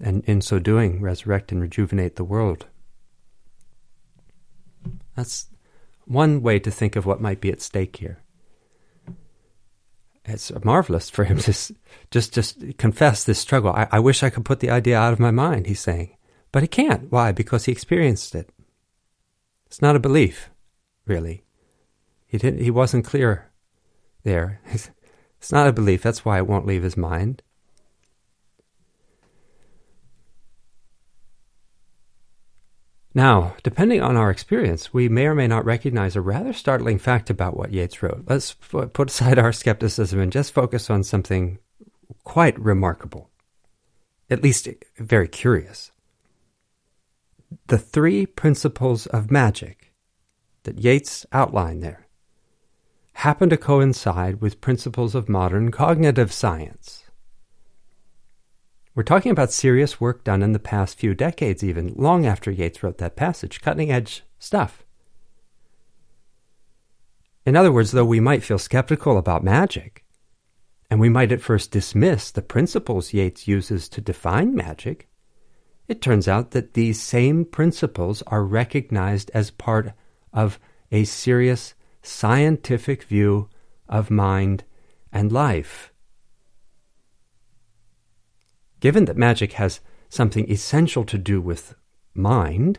And in so doing, resurrect and rejuvenate the world. That's one way to think of what might be at stake here. It's marvelous for him to just just confess this struggle. I, I wish I could put the idea out of my mind. He's saying, but he can't. Why? Because he experienced it. It's not a belief, really. He didn't. He wasn't clear there. It's not a belief. That's why it won't leave his mind. Now, depending on our experience, we may or may not recognize a rather startling fact about what Yeats wrote. Let's put aside our skepticism and just focus on something quite remarkable, at least very curious. The three principles of magic that Yeats outlined there happen to coincide with principles of modern cognitive science. We're talking about serious work done in the past few decades, even long after Yeats wrote that passage, cutting edge stuff. In other words, though we might feel skeptical about magic, and we might at first dismiss the principles Yeats uses to define magic, it turns out that these same principles are recognized as part of a serious scientific view of mind and life. Given that magic has something essential to do with mind,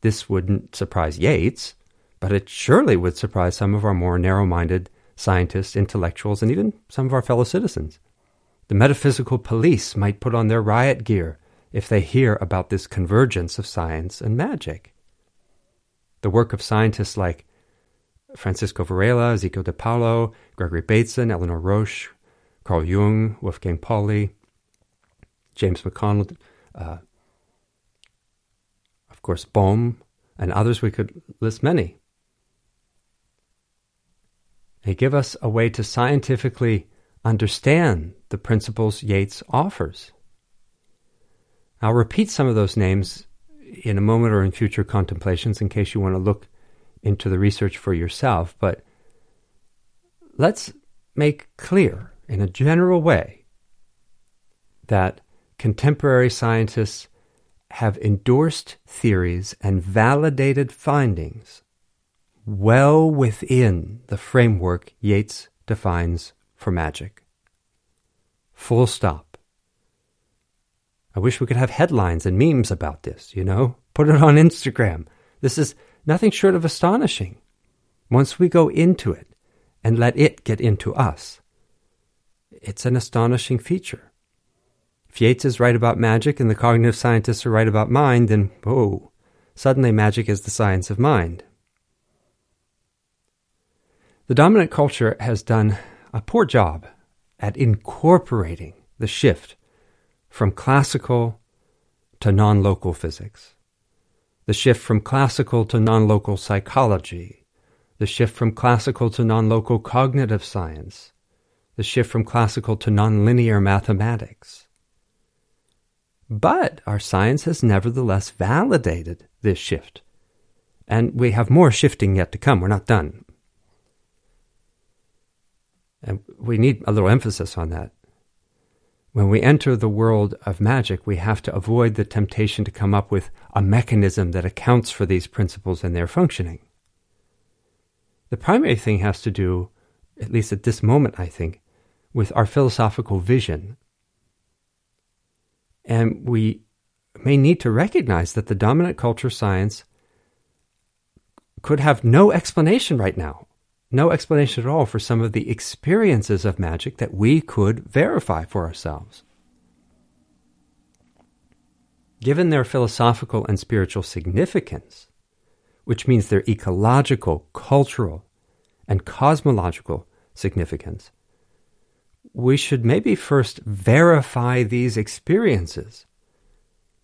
this wouldn't surprise Yeats, but it surely would surprise some of our more narrow minded scientists, intellectuals, and even some of our fellow citizens. The metaphysical police might put on their riot gear if they hear about this convergence of science and magic. The work of scientists like Francisco Varela, Ezequiel Di Paolo, Gregory Bateson, Eleanor Rosch, Carl Jung, Wolfgang Pauli, James McConnell, uh, of course, Bohm, and others we could list many. They give us a way to scientifically understand the principles Yeats offers. I'll repeat some of those names in a moment or in future contemplations in case you want to look into the research for yourself, but let's make clear in a general way that contemporary scientists have endorsed theories and validated findings well within the framework Yeats defines for magic. Full stop. I wish we could have headlines and memes about this, you know? Put it on Instagram. This is nothing short of astonishing. Once we go into it and let it get into us, it's an astonishing feature. If Yeats is right about magic and the cognitive scientists are right about mind, then, oh, suddenly magic is the science of mind. The dominant culture has done a poor job at incorporating the shift from classical to non local physics, the shift from classical to non local psychology, the shift from classical to non local cognitive science, the shift from classical to nonlinear mathematics. But our science has nevertheless validated this shift. And we have more shifting yet to come. We're not done. And we need a little emphasis on that. When we enter the world of magic, we have to avoid the temptation to come up with a mechanism that accounts for these principles and their functioning. The primary thing has to do, at least at this moment, I think, with our philosophical vision. And we may need to recognize that the dominant culture science could have no explanation right now no explanation at all for some of the experiences of magic that we could verify for ourselves. Given their philosophical and spiritual significance, which means their ecological, cultural, and cosmological significance, we should maybe first verify these experiences,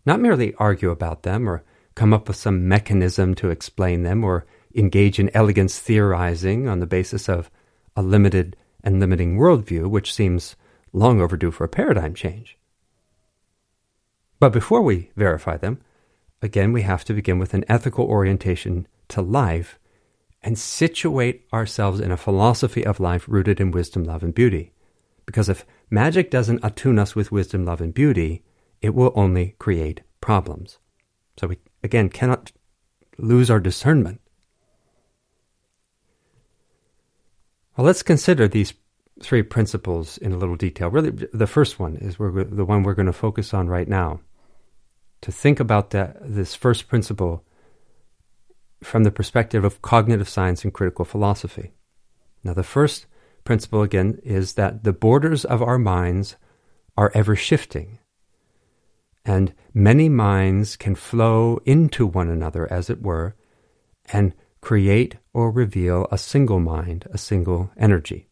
not merely argue about them or come up with some mechanism to explain them or engage in elegance theorizing on the basis of a limited and limiting worldview, which seems long overdue for a paradigm change. But before we verify them, again, we have to begin with an ethical orientation to life and situate ourselves in a philosophy of life rooted in wisdom, love, and beauty. Because if magic doesn't attune us with wisdom, love, and beauty, it will only create problems. So we, again, cannot lose our discernment. Well, let's consider these three principles in a little detail. Really, the first one is the one we're going to focus on right now. To think about that, this first principle from the perspective of cognitive science and critical philosophy. Now, the first principle, again, is that the borders of our minds are ever shifting. And many minds can flow into one another, as it were, and create or reveal a single mind, a single energy.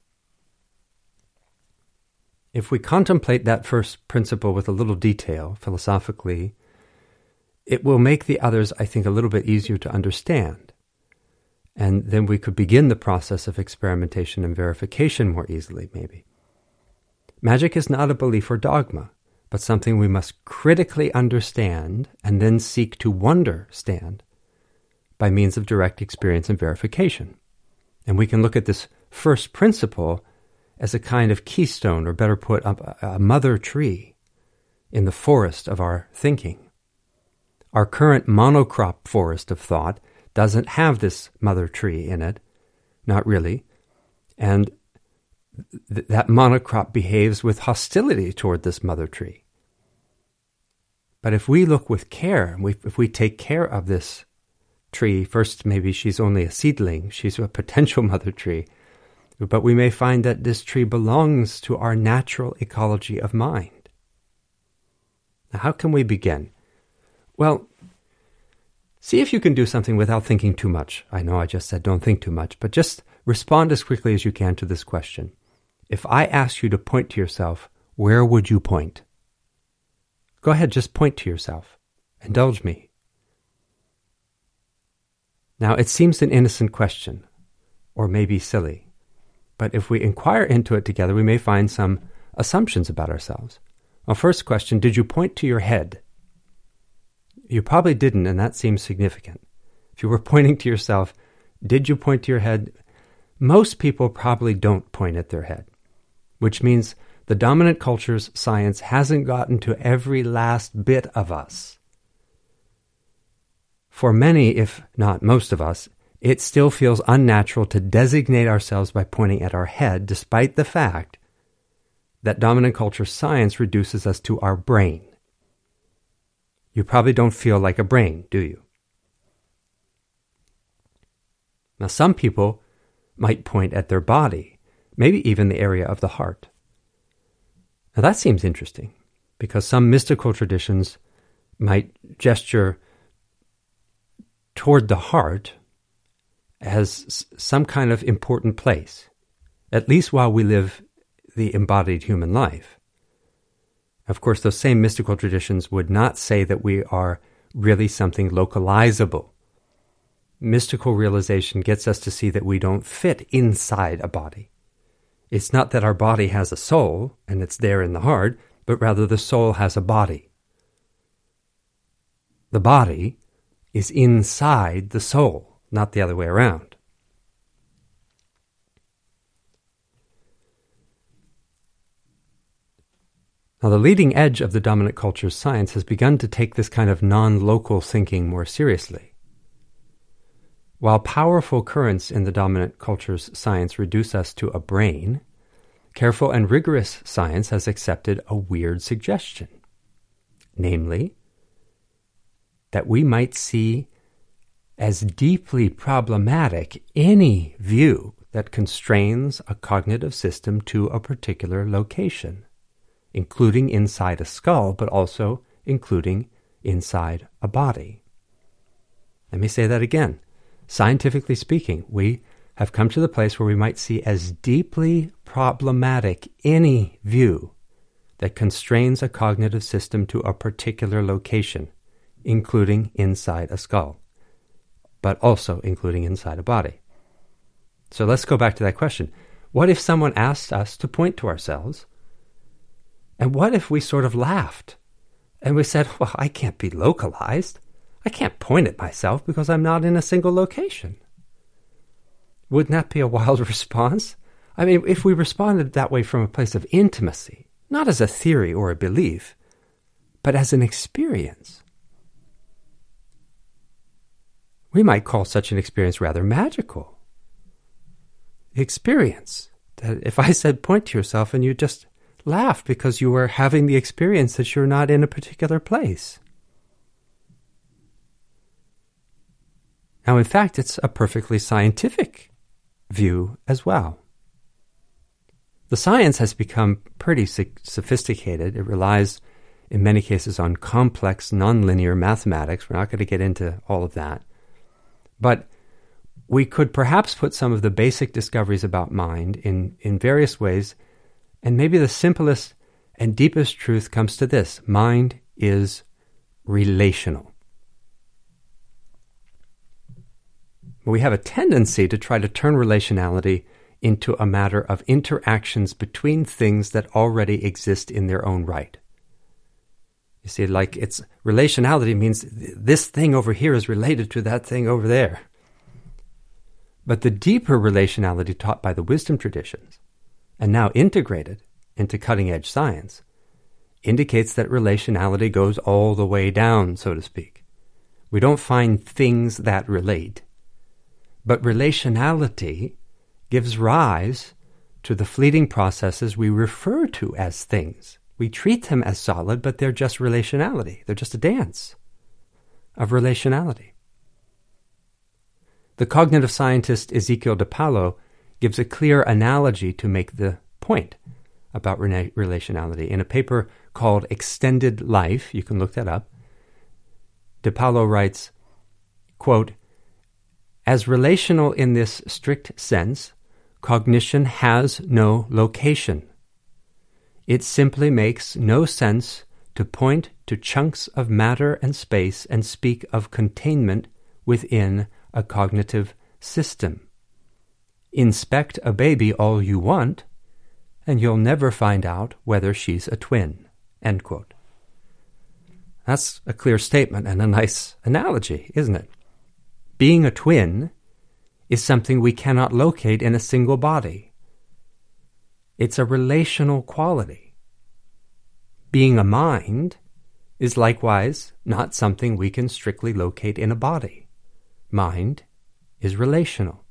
If we contemplate that first principle with a little detail philosophically, it will make the others, I think, a little bit easier to understand. And then we could begin the process of experimentation and verification more easily, maybe. Magic is not a belief or dogma, but something we must critically understand and then seek to understand by means of direct experience and verification. And we can look at this first principle as a kind of keystone, or better put, a, a mother tree in the forest of our thinking. Our current monocrop forest of thought doesn't have this mother tree in it, not really. And th- that monocrop behaves with hostility toward this mother tree. But if we look with care, if we take care of this tree. First, maybe she's only a seedling, she's a potential mother tree. But we may find that this tree belongs to our natural ecology of mind. Now, how can we begin? Well, see if you can do something without thinking too much. I know I just said don't think too much, but just respond as quickly as you can to this question. If I asked you to point to yourself, where would you point? Go ahead, just point to yourself. Indulge me. Now, it seems an innocent question, or maybe silly, but if we inquire into it together, we may find some assumptions about ourselves. Well, first question Did you point to your head? You probably didn't, and that seems significant. If you were pointing to yourself, did you point to your head? Most people probably don't point at their head, which means the dominant culture's science hasn't gotten to every last bit of us. For many, if not most of us, it still feels unnatural to designate ourselves by pointing at our head, despite the fact that dominant culture science reduces us to our brain. You probably don't feel like a brain, do you? Now, some people might point at their body, maybe even the area of the heart. Now, that seems interesting because some mystical traditions might gesture toward the heart as some kind of important place, at least while we live the embodied human life. Of course, those same mystical traditions would not say that we are really something localizable. Mystical realization gets us to see that we don't fit inside a body. It's not that our body has a soul and it's there in the heart, but rather the soul has a body. The body is inside the soul, not the other way around. Now, the leading edge of the dominant culture's science has begun to take this kind of non local thinking more seriously. While powerful currents in the dominant culture's science reduce us to a brain, careful and rigorous science has accepted a weird suggestion. Namely, that we might see as deeply problematic any view that constrains a cognitive system to a particular location including inside a skull, but also including inside a body. Let me say that again. Scientifically speaking, we have come to the place where we might see as deeply problematic any view that constrains a cognitive system to a particular location, including inside a skull, but also including inside a body. So let's go back to that question. What if someone asked us to point to ourselves and what if we sort of laughed and we said, well, I can't be localized. I can't point at myself because I'm not in a single location. Wouldn't that be a wild response? I mean, if we responded that way from a place of intimacy, not as a theory or a belief, but as an experience, we might call such an experience rather magical. Experience. That if I said, point to yourself, and you just laugh because you are having the experience that you're not in a particular place. Now, in fact, it's a perfectly scientific view as well. The science has become pretty sophisticated. It relies, in many cases, on complex, nonlinear mathematics. We're not going to get into all of that. But we could perhaps put some of the basic discoveries about mind in, in various ways and maybe the simplest and deepest truth comes to this mind is relational. We have a tendency to try to turn relationality into a matter of interactions between things that already exist in their own right. You see, like it's relationality means this thing over here is related to that thing over there. But the deeper relationality taught by the wisdom traditions and now integrated into cutting edge science, indicates that relationality goes all the way down, so to speak. We don't find things that relate, but relationality gives rise to the fleeting processes we refer to as things. We treat them as solid, but they're just relationality. They're just a dance of relationality. The cognitive scientist Ezequiel Di Paolo gives a clear analogy to make the point about relationality. In a paper called Extended Life, you can look that up, Di Paolo writes, quote, As relational in this strict sense, cognition has no location. It simply makes no sense to point to chunks of matter and space and speak of containment within a cognitive system. Inspect a baby all you want, and you'll never find out whether she's a twin. End quote. That's a clear statement and a nice analogy, isn't it? Being a twin is something we cannot locate in a single body. It's a relational quality. Being a mind is likewise not something we can strictly locate in a body. Mind is relational.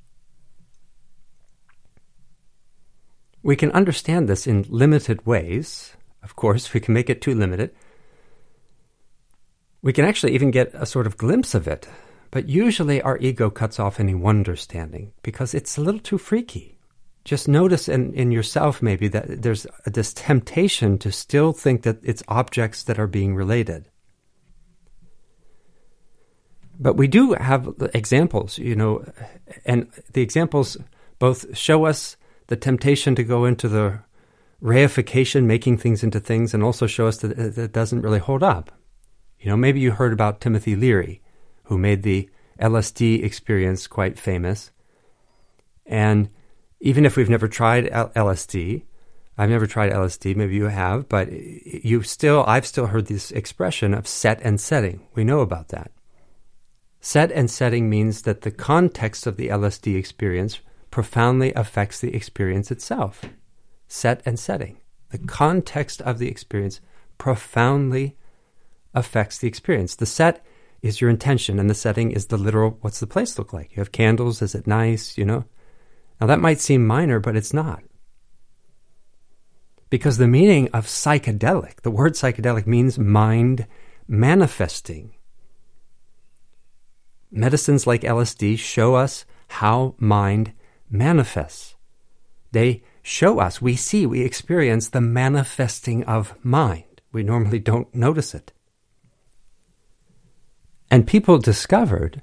We can understand this in limited ways. Of course, we can make it too limited. We can actually even get a sort of glimpse of it, but usually our ego cuts off any understanding because it's a little too freaky. Just notice in, in yourself maybe that there's this temptation to still think that it's objects that are being related. But we do have examples, you know, and the examples both show us the temptation to go into the reification, making things into things, and also show us uh, that it doesn't really hold up. You know, maybe you heard about Timothy Leary, who made the LSD experience quite famous. And even if we've never tried LSD, I've never tried LSD, maybe you have, but you still, I've still heard this expression of set and setting. We know about that. Set and setting means that the context of the LSD experience profoundly affects the experience itself. Set and setting. The context of the experience profoundly affects the experience. The set is your intention, and the setting is the literal what's the place look like? You have candles, is it nice? You know? Now that might seem minor, but it's not. Because the meaning of psychedelic, the word psychedelic means mind manifesting. Medicines like LSD show us how mind manifests. They show us, we see, we experience the manifesting of mind. We normally don't notice it. And people discovered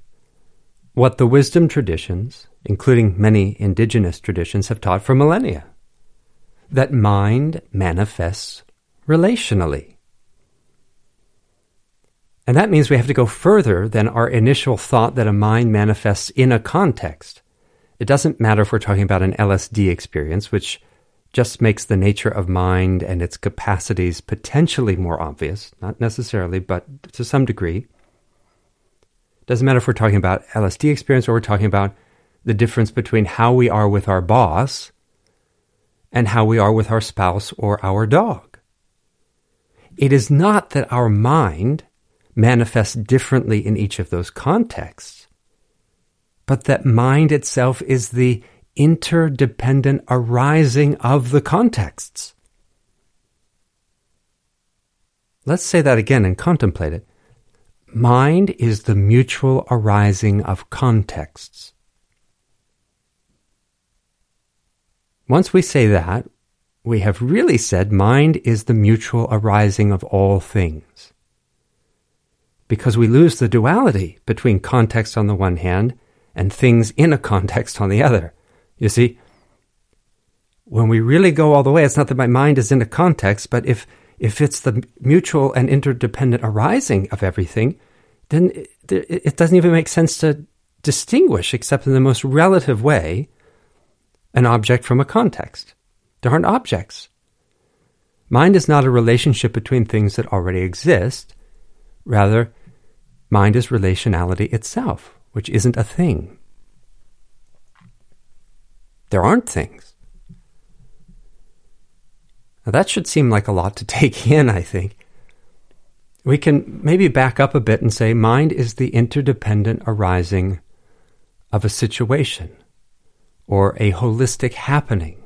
what the wisdom traditions, including many indigenous traditions, have taught for millennia that mind manifests relationally. And that means we have to go further than our initial thought that a mind manifests in a context. It doesn't matter if we're talking about an LSD experience, which just makes the nature of mind and its capacities potentially more obvious, not necessarily, but to some degree. Doesn't matter if we're talking about LSD experience or we're talking about the difference between how we are with our boss and how we are with our spouse or our dog. It is not that our mind manifests differently in each of those contexts, but that mind itself is the interdependent arising of the contexts. Let's say that again and contemplate it. Mind is the mutual arising of contexts. Once we say that, we have really said mind is the mutual arising of all things. Because we lose the duality between context on the one hand and things in a context on the other. You see, when we really go all the way, it's not that my mind is in a context, but if if it's the mutual and interdependent arising of everything, then it doesn't even make sense to distinguish, except in the most relative way, an object from a context. There aren't objects. Mind is not a relationship between things that already exist. Rather, mind is relationality itself, which isn't a thing. There aren't things. Now, that should seem like a lot to take in, I think. We can maybe back up a bit and say mind is the interdependent arising of a situation or a holistic happening.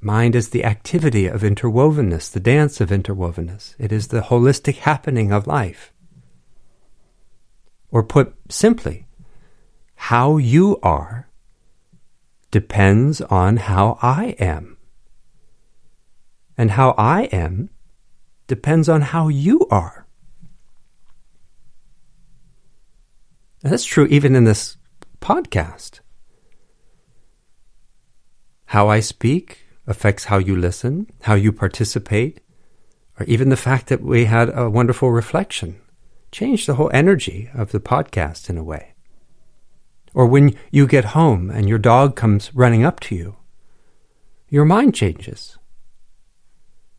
Mind is the activity of interwovenness, the dance of interwovenness. It is the holistic happening of life. Or put simply, how you are depends on how I am and how I am depends on how you are. And that's true even in this podcast. How I speak affects how you listen, how you participate, or even the fact that we had a wonderful reflection changed the whole energy of the podcast in a way. Or when you get home and your dog comes running up to you, your mind changes.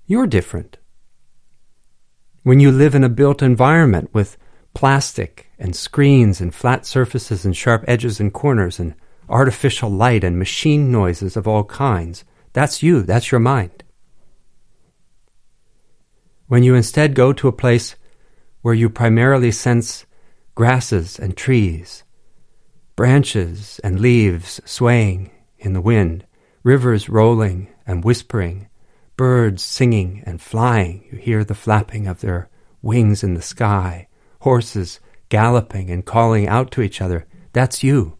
You're different. When you live in a built environment with plastic and screens and flat surfaces and sharp edges and corners and artificial light and machine noises of all kinds, that's you, that's your mind. When you instead go to a place where you primarily sense grasses and trees, branches and leaves swaying in the wind, rivers rolling and whispering, birds singing and flying. You hear the flapping of their wings in the sky, horses galloping and calling out to each other. That's you.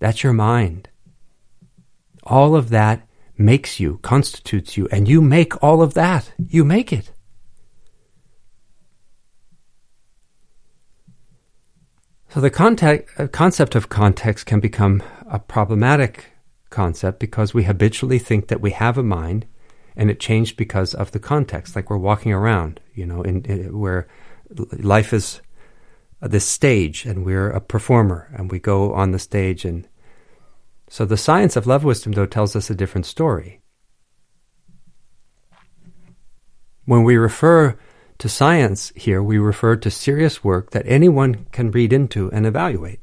That's your mind. All of that makes you, constitutes you, and you make all of that. You make it. So the uh, concept of context can become a problematic concept because we habitually think that we have a mind and it changed because of the context. Like we're walking around, you know, in, in where life is this stage and we're a performer and we go on the stage and so the science of love wisdom though tells us a different story. When we refer to science here, we refer to serious work that anyone can read into and evaluate.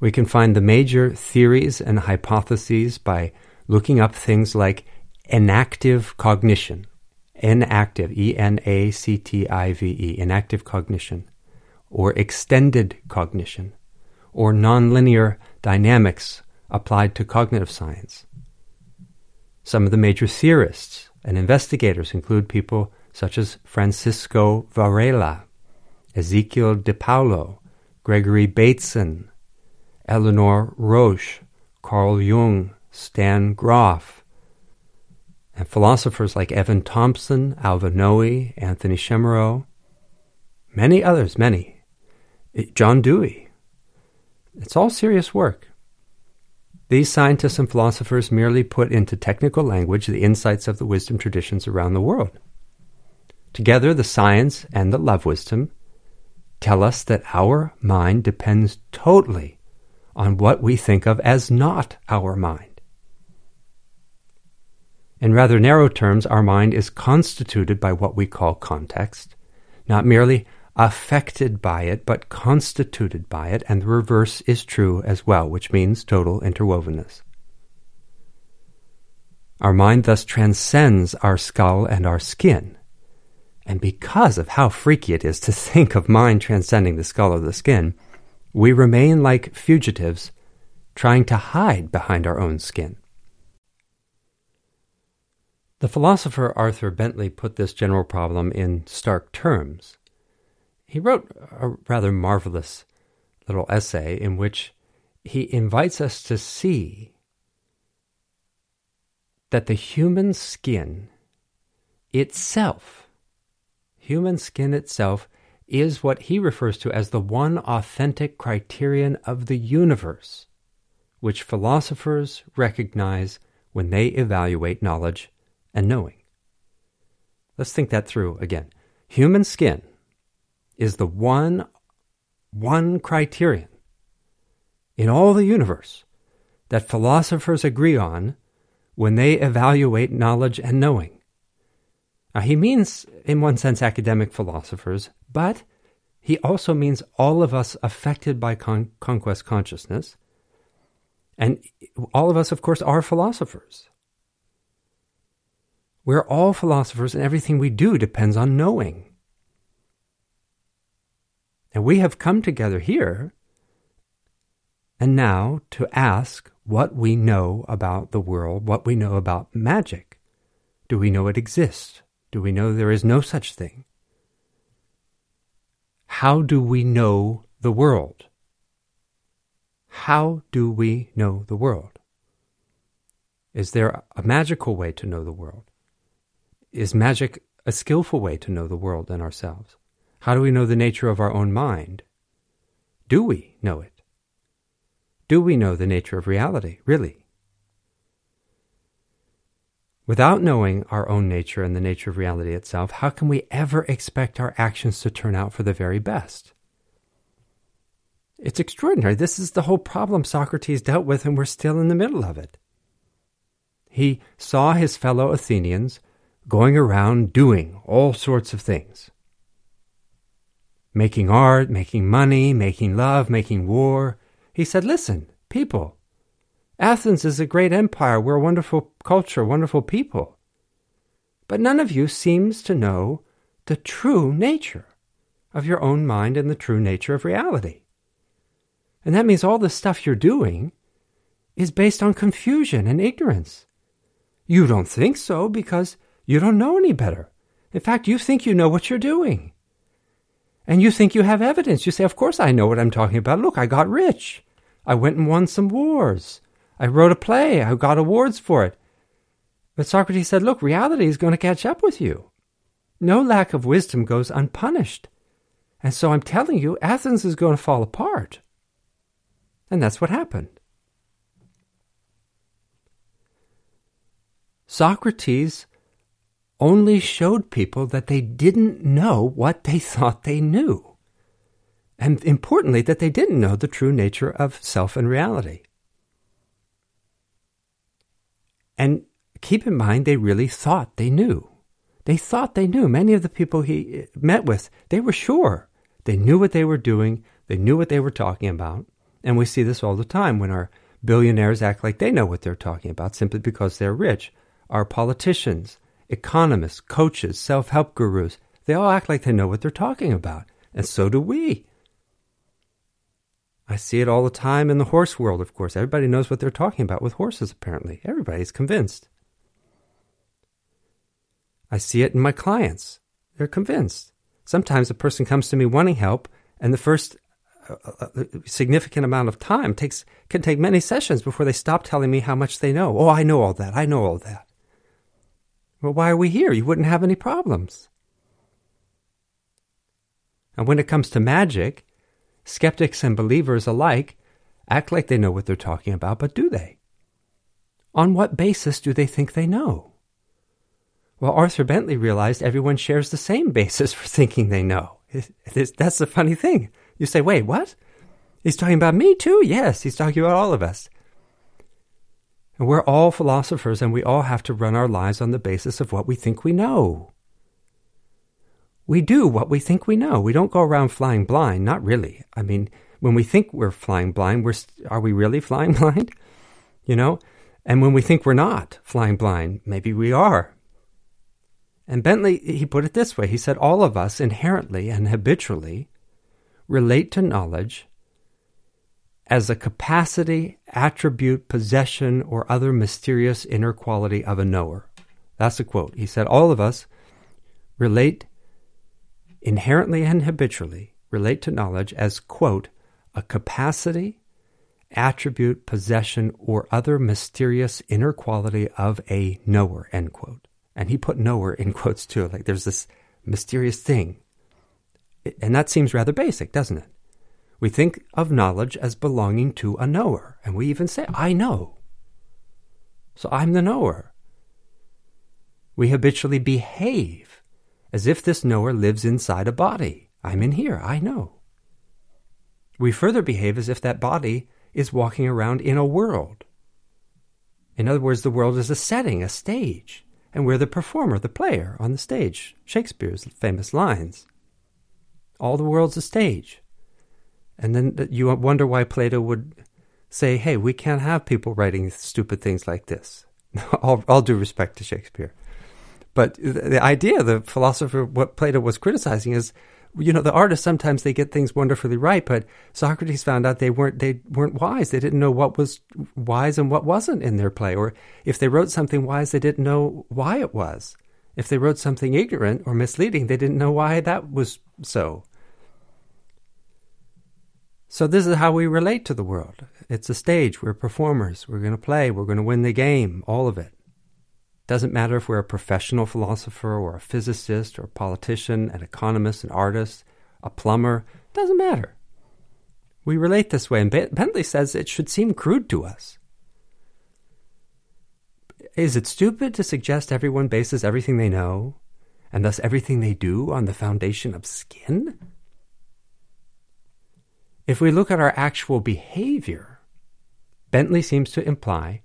We can find the major theories and hypotheses by looking up things like enactive cognition, enactive, E N A C T I V E, enactive cognition, or extended cognition, or nonlinear dynamics applied to cognitive science. Some of the major theorists and investigators include people such as Francisco Varela, Ezequiel Di Paolo, Gregory Bateson, Eleanor Rosch, Carl Jung, Stan Grof, and philosophers like Evan Thompson, Alvin Noe, Anthony Chemero, many others, many. Eh, John Dewey. It's all serious work. These scientists and philosophers merely put into technical language the insights of the wisdom traditions around the world. Together, the science and the love wisdom tell us that our mind depends totally on what we think of as not our mind. In rather narrow terms, our mind is constituted by what we call context, not merely affected by it, but constituted by it, and the reverse is true as well, which means total interwovenness. Our mind thus transcends our skull and our skin and because of how freaky it is to think of mind transcending the skull or the skin, we remain like fugitives trying to hide behind our own skin. The philosopher Arthur Bentley put this general problem in stark terms. He wrote a rather marvelous little essay in which he invites us to see that the human skin itself human skin itself is what he refers to as the one authentic criterion of the universe, which philosophers recognize when they evaluate knowledge and knowing. Let's think that through again. Human skin is the one, one criterion in all the universe that philosophers agree on when they evaluate knowledge and knowing. Now, he means, in one sense, academic philosophers, but he also means all of us affected by con- conquest consciousness. And all of us, of course, are philosophers. We're all philosophers, and everything we do depends on knowing. And we have come together here and now to ask what we know about the world, what we know about magic. Do we know it exists? Do we know there is no such thing? How do we know the world? How do we know the world? Is there a magical way to know the world? Is magic a skillful way to know the world and ourselves? How do we know the nature of our own mind? Do we know it? Do we know the nature of reality, really? Without knowing our own nature and the nature of reality itself, how can we ever expect our actions to turn out for the very best? It's extraordinary. This is the whole problem Socrates dealt with, and we're still in the middle of it. He saw his fellow Athenians going around doing all sorts of things making art, making money, making love, making war. He said, Listen, people, Athens is a great empire. We're a wonderful culture, wonderful people. But none of you seems to know the true nature of your own mind and the true nature of reality. And that means all the stuff you're doing is based on confusion and ignorance. You don't think so because you don't know any better. In fact, you think you know what you're doing. And you think you have evidence. You say, Of course I know what I'm talking about. Look, I got rich. I went and won some wars. I wrote a play. I got awards for it. But Socrates said, Look, reality is going to catch up with you. No lack of wisdom goes unpunished. And so I'm telling you, Athens is going to fall apart. And that's what happened. Socrates only showed people that they didn't know what they thought they knew. And importantly, that they didn't know the true nature of self and reality. And keep in mind, they really thought they knew. They thought they knew. Many of the people he uh, met with, they were sure. They knew what they were doing, they knew what they were talking about. And we see this all the time when our billionaires act like they know what they're talking about simply because they're rich. Our politicians, economists, coaches, self help gurus, they all act like they know what they're talking about. And so do we. I see it all the time in the horse world, of course. Everybody knows what they're talking about with horses, apparently. Everybody's convinced. I see it in my clients. They're convinced. Sometimes a person comes to me wanting help, and the first uh, uh, uh, significant amount of time takes can take many sessions before they stop telling me how much they know. Oh, I know all that. I know all that. Well, why are we here? You wouldn't have any problems. And when it comes to magic, skeptics and believers alike act like they know what they're talking about, but do they? On what basis do they think they know? Well, Arthur Bentley realized everyone shares the same basis for thinking they know. That's the funny thing. You say, wait, what? He's talking about me too? Yes, he's talking about all of us. And we're all philosophers and we all have to run our lives on the basis of what we think we know. We do what we think we know. We don't go around flying blind, not really. I mean, when we think we're flying blind, we're are we really flying blind? You know? And when we think we're not flying blind, maybe we are. And Bentley, he put it this way he said, All of us inherently and habitually relate to knowledge as a capacity, attribute, possession, or other mysterious inner quality of a knower. That's a quote. He said, All of us relate inherently and habitually, relate to knowledge as, quote, a capacity, attribute, possession, or other mysterious inner quality of a knower, end quote. And he put knower in quotes too, like there's this mysterious thing. And that seems rather basic, doesn't it? We think of knowledge as belonging to a knower, and we even say, I know. So I'm the knower. We habitually behave as if this knower lives inside a body. I'm in here, I know. We further behave as if that body is walking around in a world. In other words, the world is a setting, a stage, and we're the performer, the player on the stage. Shakespeare's famous lines. All the world's a stage. And then you wonder why Plato would say, hey, we can't have people writing stupid things like this. all, all due respect to Shakespeare. But the idea, the philosopher, what Plato was criticizing is, you know, the artists sometimes they get things wonderfully right, but Socrates found out they weren't they weren't wise. They didn't know what was wise and what wasn't in their play, or if they wrote something wise, they didn't know why it was. If they wrote something ignorant or misleading, they didn't know why that was so. So, this is how we relate to the world. It's a stage. We're performers. We're going to play. We're going to win the game. All of it. Doesn't matter if we're a professional philosopher or a physicist or a politician, an economist, an artist, a plumber. Doesn't matter. We relate this way. And Bentley says it should seem crude to us. Is it stupid to suggest everyone bases everything they know, and thus everything they do, on the foundation of skin? If we look at our actual behavior, Bentley seems to imply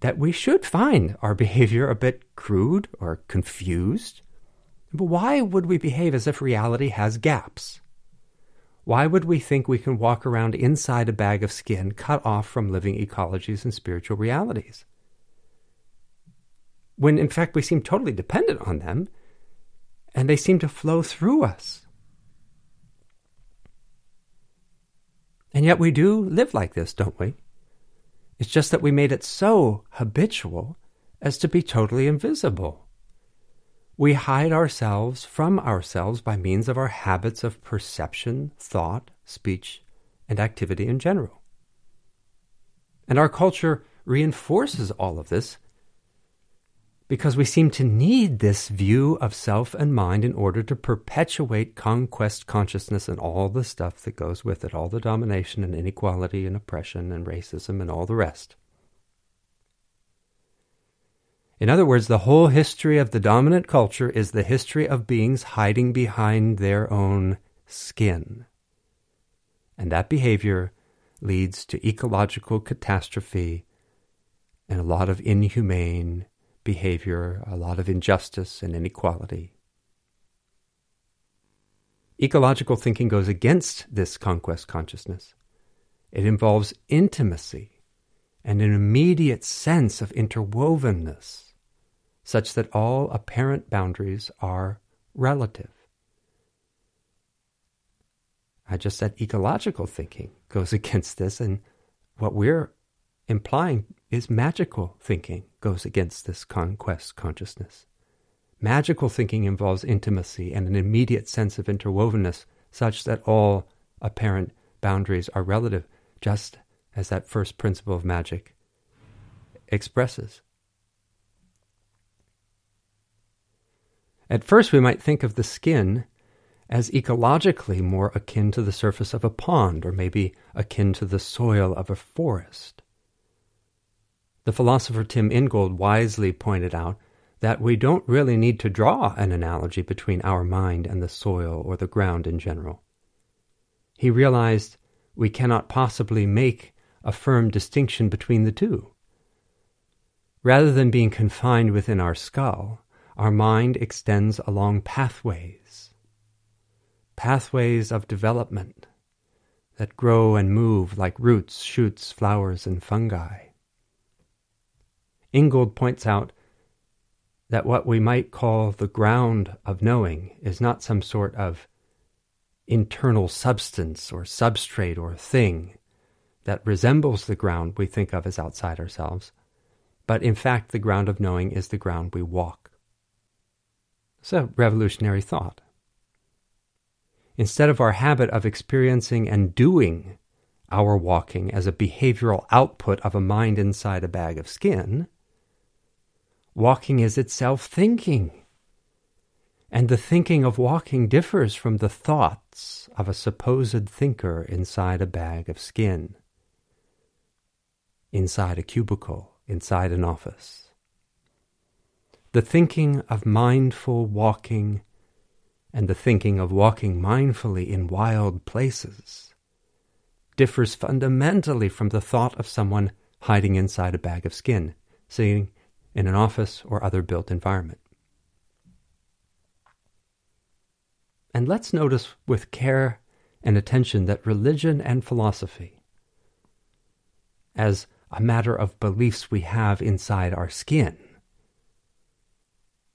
that we should find our behavior a bit crude or confused. But why would we behave as if reality has gaps? Why would we think we can walk around inside a bag of skin cut off from living ecologies and spiritual realities? When in fact we seem totally dependent on them and they seem to flow through us. And yet we do live like this, don't we? It's just that we made it so habitual as to be totally invisible. We hide ourselves from ourselves by means of our habits of perception, thought, speech, and activity in general. And our culture reinforces all of this because we seem to need this view of self and mind in order to perpetuate conquest consciousness and all the stuff that goes with it, all the domination and inequality and oppression and racism and all the rest. In other words, the whole history of the dominant culture is the history of beings hiding behind their own skin. And that behavior leads to ecological catastrophe and a lot of inhumane behavior, a lot of injustice and inequality. Ecological thinking goes against this conquest consciousness. It involves intimacy and an immediate sense of interwovenness, such that all apparent boundaries are relative. I just said ecological thinking goes against this, and what we're implying is magical thinking goes against this conquest consciousness. Magical thinking involves intimacy and an immediate sense of interwovenness, such that all apparent boundaries are relative, just as that first principle of magic expresses. At first, we might think of the skin as ecologically more akin to the surface of a pond, or maybe akin to the soil of a forest. The philosopher Tim Ingold wisely pointed out that we don't really need to draw an analogy between our mind and the soil or the ground in general. He realized we cannot possibly make a firm distinction between the two. Rather than being confined within our skull, our mind extends along pathways, pathways of development that grow and move like roots, shoots, flowers, and fungi. Ingold points out that what we might call the ground of knowing is not some sort of internal substance or substrate or thing that resembles the ground we think of as outside ourselves, but in fact, the ground of knowing is the ground we walk. It's a revolutionary thought. Instead of our habit of experiencing and doing our walking as a behavioral output of a mind inside a bag of skin, Walking is itself thinking. And the thinking of walking differs from the thoughts of a supposed thinker inside a bag of skin, inside a cubicle, inside an office. The thinking of mindful walking and the thinking of walking mindfully in wild places differs fundamentally from the thought of someone hiding inside a bag of skin, sitting in an office or other built environment. And let's notice with care and attention that religion and philosophy, as a matter of beliefs we have inside our skin,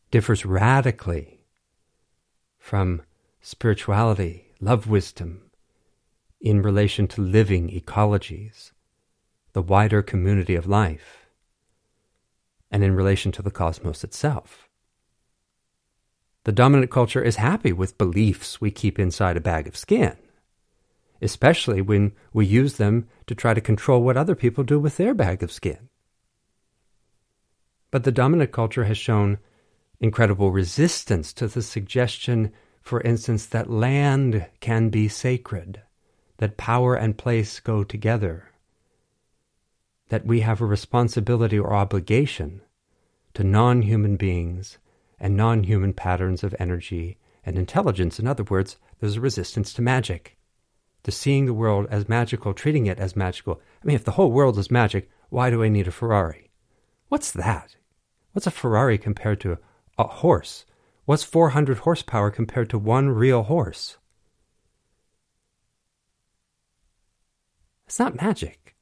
differs radically from spirituality, love wisdom, in relation to living ecologies, the wider community of life and in relation to the cosmos itself. The dominant culture is happy with beliefs we keep inside a bag of skin, especially when we use them to try to control what other people do with their bag of skin. But the dominant culture has shown incredible resistance to the suggestion, for instance, that land can be sacred, that power and place go together, that we have a responsibility or obligation to non human beings and non human patterns of energy and intelligence. In other words, there's a resistance to magic, to seeing the world as magical, treating it as magical. I mean, if the whole world is magic, why do I need a Ferrari? What's that? What's a Ferrari compared to a horse? What's 400 horsepower compared to one real horse? It's not magic.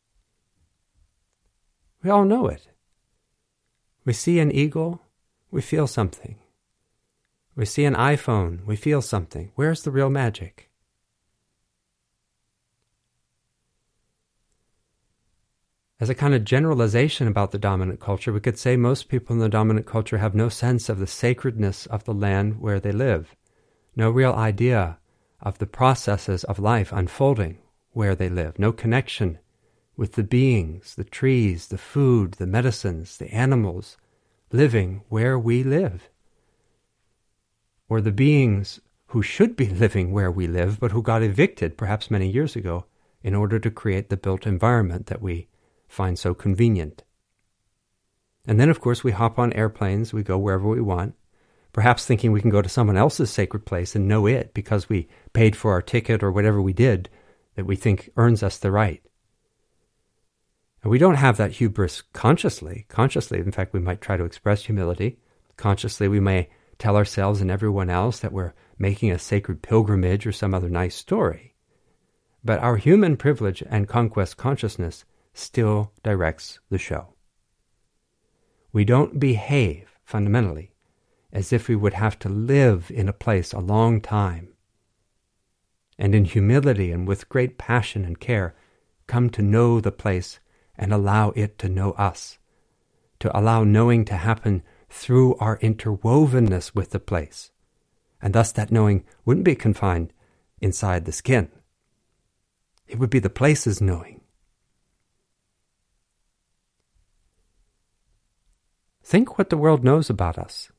We all know it. We see an eagle, we feel something. We see an iPhone, we feel something. Where's the real magic? As a kind of generalization about the dominant culture, we could say most people in the dominant culture have no sense of the sacredness of the land where they live, no real idea of the processes of life unfolding where they live, no connection with the beings, the trees, the food, the medicines, the animals living where we live, or the beings who should be living where we live, but who got evicted perhaps many years ago in order to create the built environment that we find so convenient. And then, of course, we hop on airplanes, we go wherever we want, perhaps thinking we can go to someone else's sacred place and know it because we paid for our ticket or whatever we did that we think earns us the right. And we don't have that hubris consciously. Consciously, in fact, we might try to express humility. Consciously, we may tell ourselves and everyone else that we're making a sacred pilgrimage or some other nice story. But our human privilege and conquest consciousness still directs the show. We don't behave fundamentally as if we would have to live in a place a long time. And in humility and with great passion and care, come to know the place and allow it to know us, to allow knowing to happen through our interwovenness with the place. And thus that knowing wouldn't be confined inside the skin. It would be the place's knowing. Think what the world knows about us.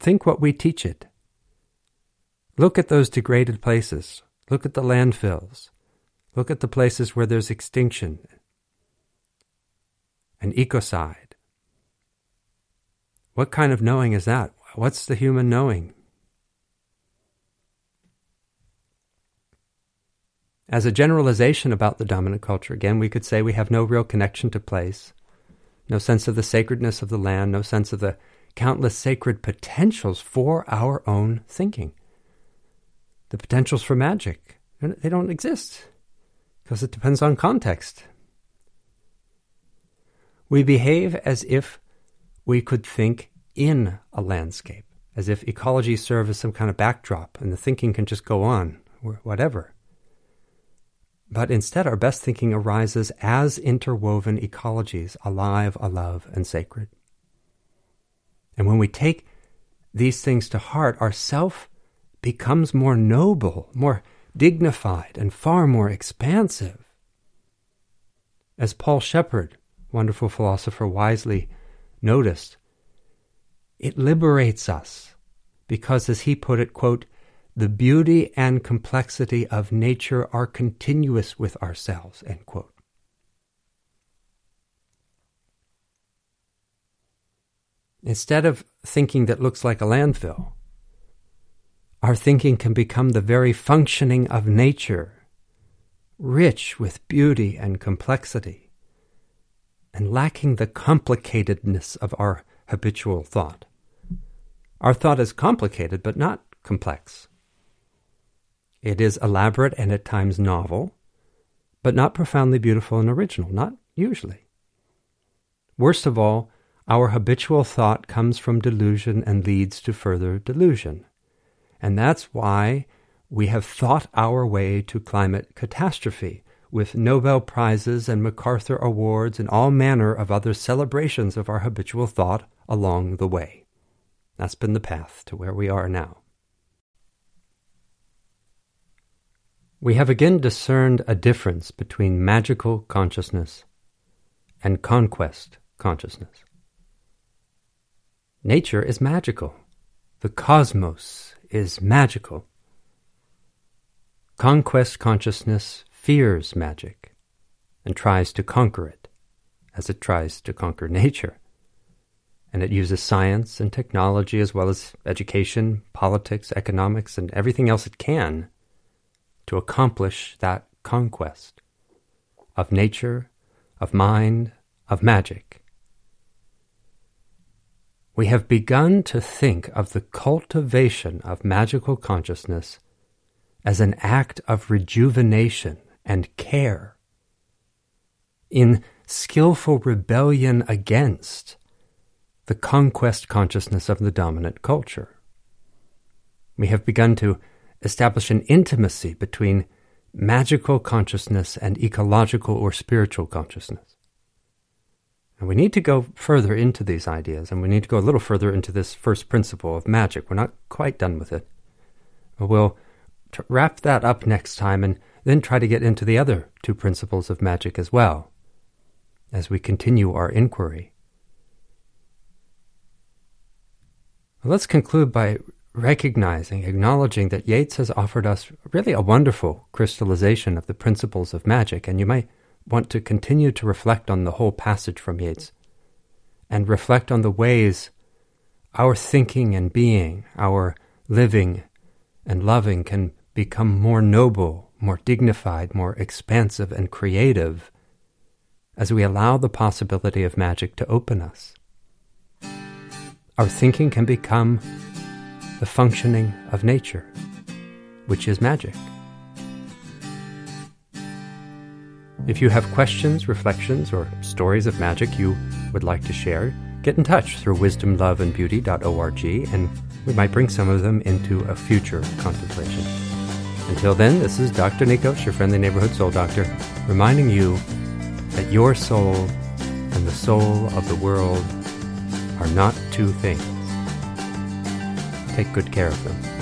Think what we teach it. Look at those degraded places. Look at the landfills. Look at the places where there's extinction an ecocide. What kind of knowing is that? What's the human knowing? As a generalization about the dominant culture, again, we could say we have no real connection to place, no sense of the sacredness of the land, no sense of the countless sacred potentials for our own thinking. The potentials for magic, they don't exist because it depends on context. We behave as if we could think in a landscape, as if ecology serves as some kind of backdrop and the thinking can just go on, whatever. But instead, our best thinking arises as interwoven ecologies, alive, alive, and sacred. And when we take these things to heart, our self becomes more noble, more dignified, and far more expansive. As Paul Shepard wonderful philosopher wisely noticed. It liberates us because, as he put it, quote, the beauty and complexity of nature are continuous with ourselves, end quote. Instead of thinking that looks like a landfill, our thinking can become the very functioning of nature, rich with beauty and complexity and lacking the complicatedness of our habitual thought. Our thought is complicated, but not complex. It is elaborate and at times novel, but not profoundly beautiful and original, not usually. Worst of all, our habitual thought comes from delusion and leads to further delusion. And that's why we have thought our way to climate catastrophe with Nobel Prizes and MacArthur Awards and all manner of other celebrations of our habitual thought along the way. That's been the path to where we are now. We have again discerned a difference between magical consciousness and conquest consciousness. Nature is magical. The cosmos is magical. Conquest consciousness fears magic and tries to conquer it, as it tries to conquer nature. And it uses science and technology as well as education, politics, economics, and everything else it can to accomplish that conquest of nature, of mind, of magic. We have begun to think of the cultivation of magical consciousness as an act of rejuvenation and care, in skillful rebellion against the conquest consciousness of the dominant culture. We have begun to establish an intimacy between magical consciousness and ecological or spiritual consciousness. And we need to go further into these ideas, and we need to go a little further into this first principle of magic. We're not quite done with it. We'll wrap that up next time and then try to get into the other two principles of magic as well as we continue our inquiry. Let's conclude by recognizing, acknowledging that Yeats has offered us really a wonderful crystallization of the principles of magic, and you might want to continue to reflect on the whole passage from Yeats and reflect on the ways our thinking and being, our living and loving can become more noble, more dignified, more expansive and creative as we allow the possibility of magic to open us. Our thinking can become the functioning of nature, which is magic. If you have questions, reflections, or stories of magic you would like to share, get in touch through wisdomloveandbeauty.org and we might bring some of them into a future contemplation. Until then, this is Dr. Nikos, your friendly neighborhood soul doctor, reminding you that your soul and the soul of the world are not two things. Take good care of them.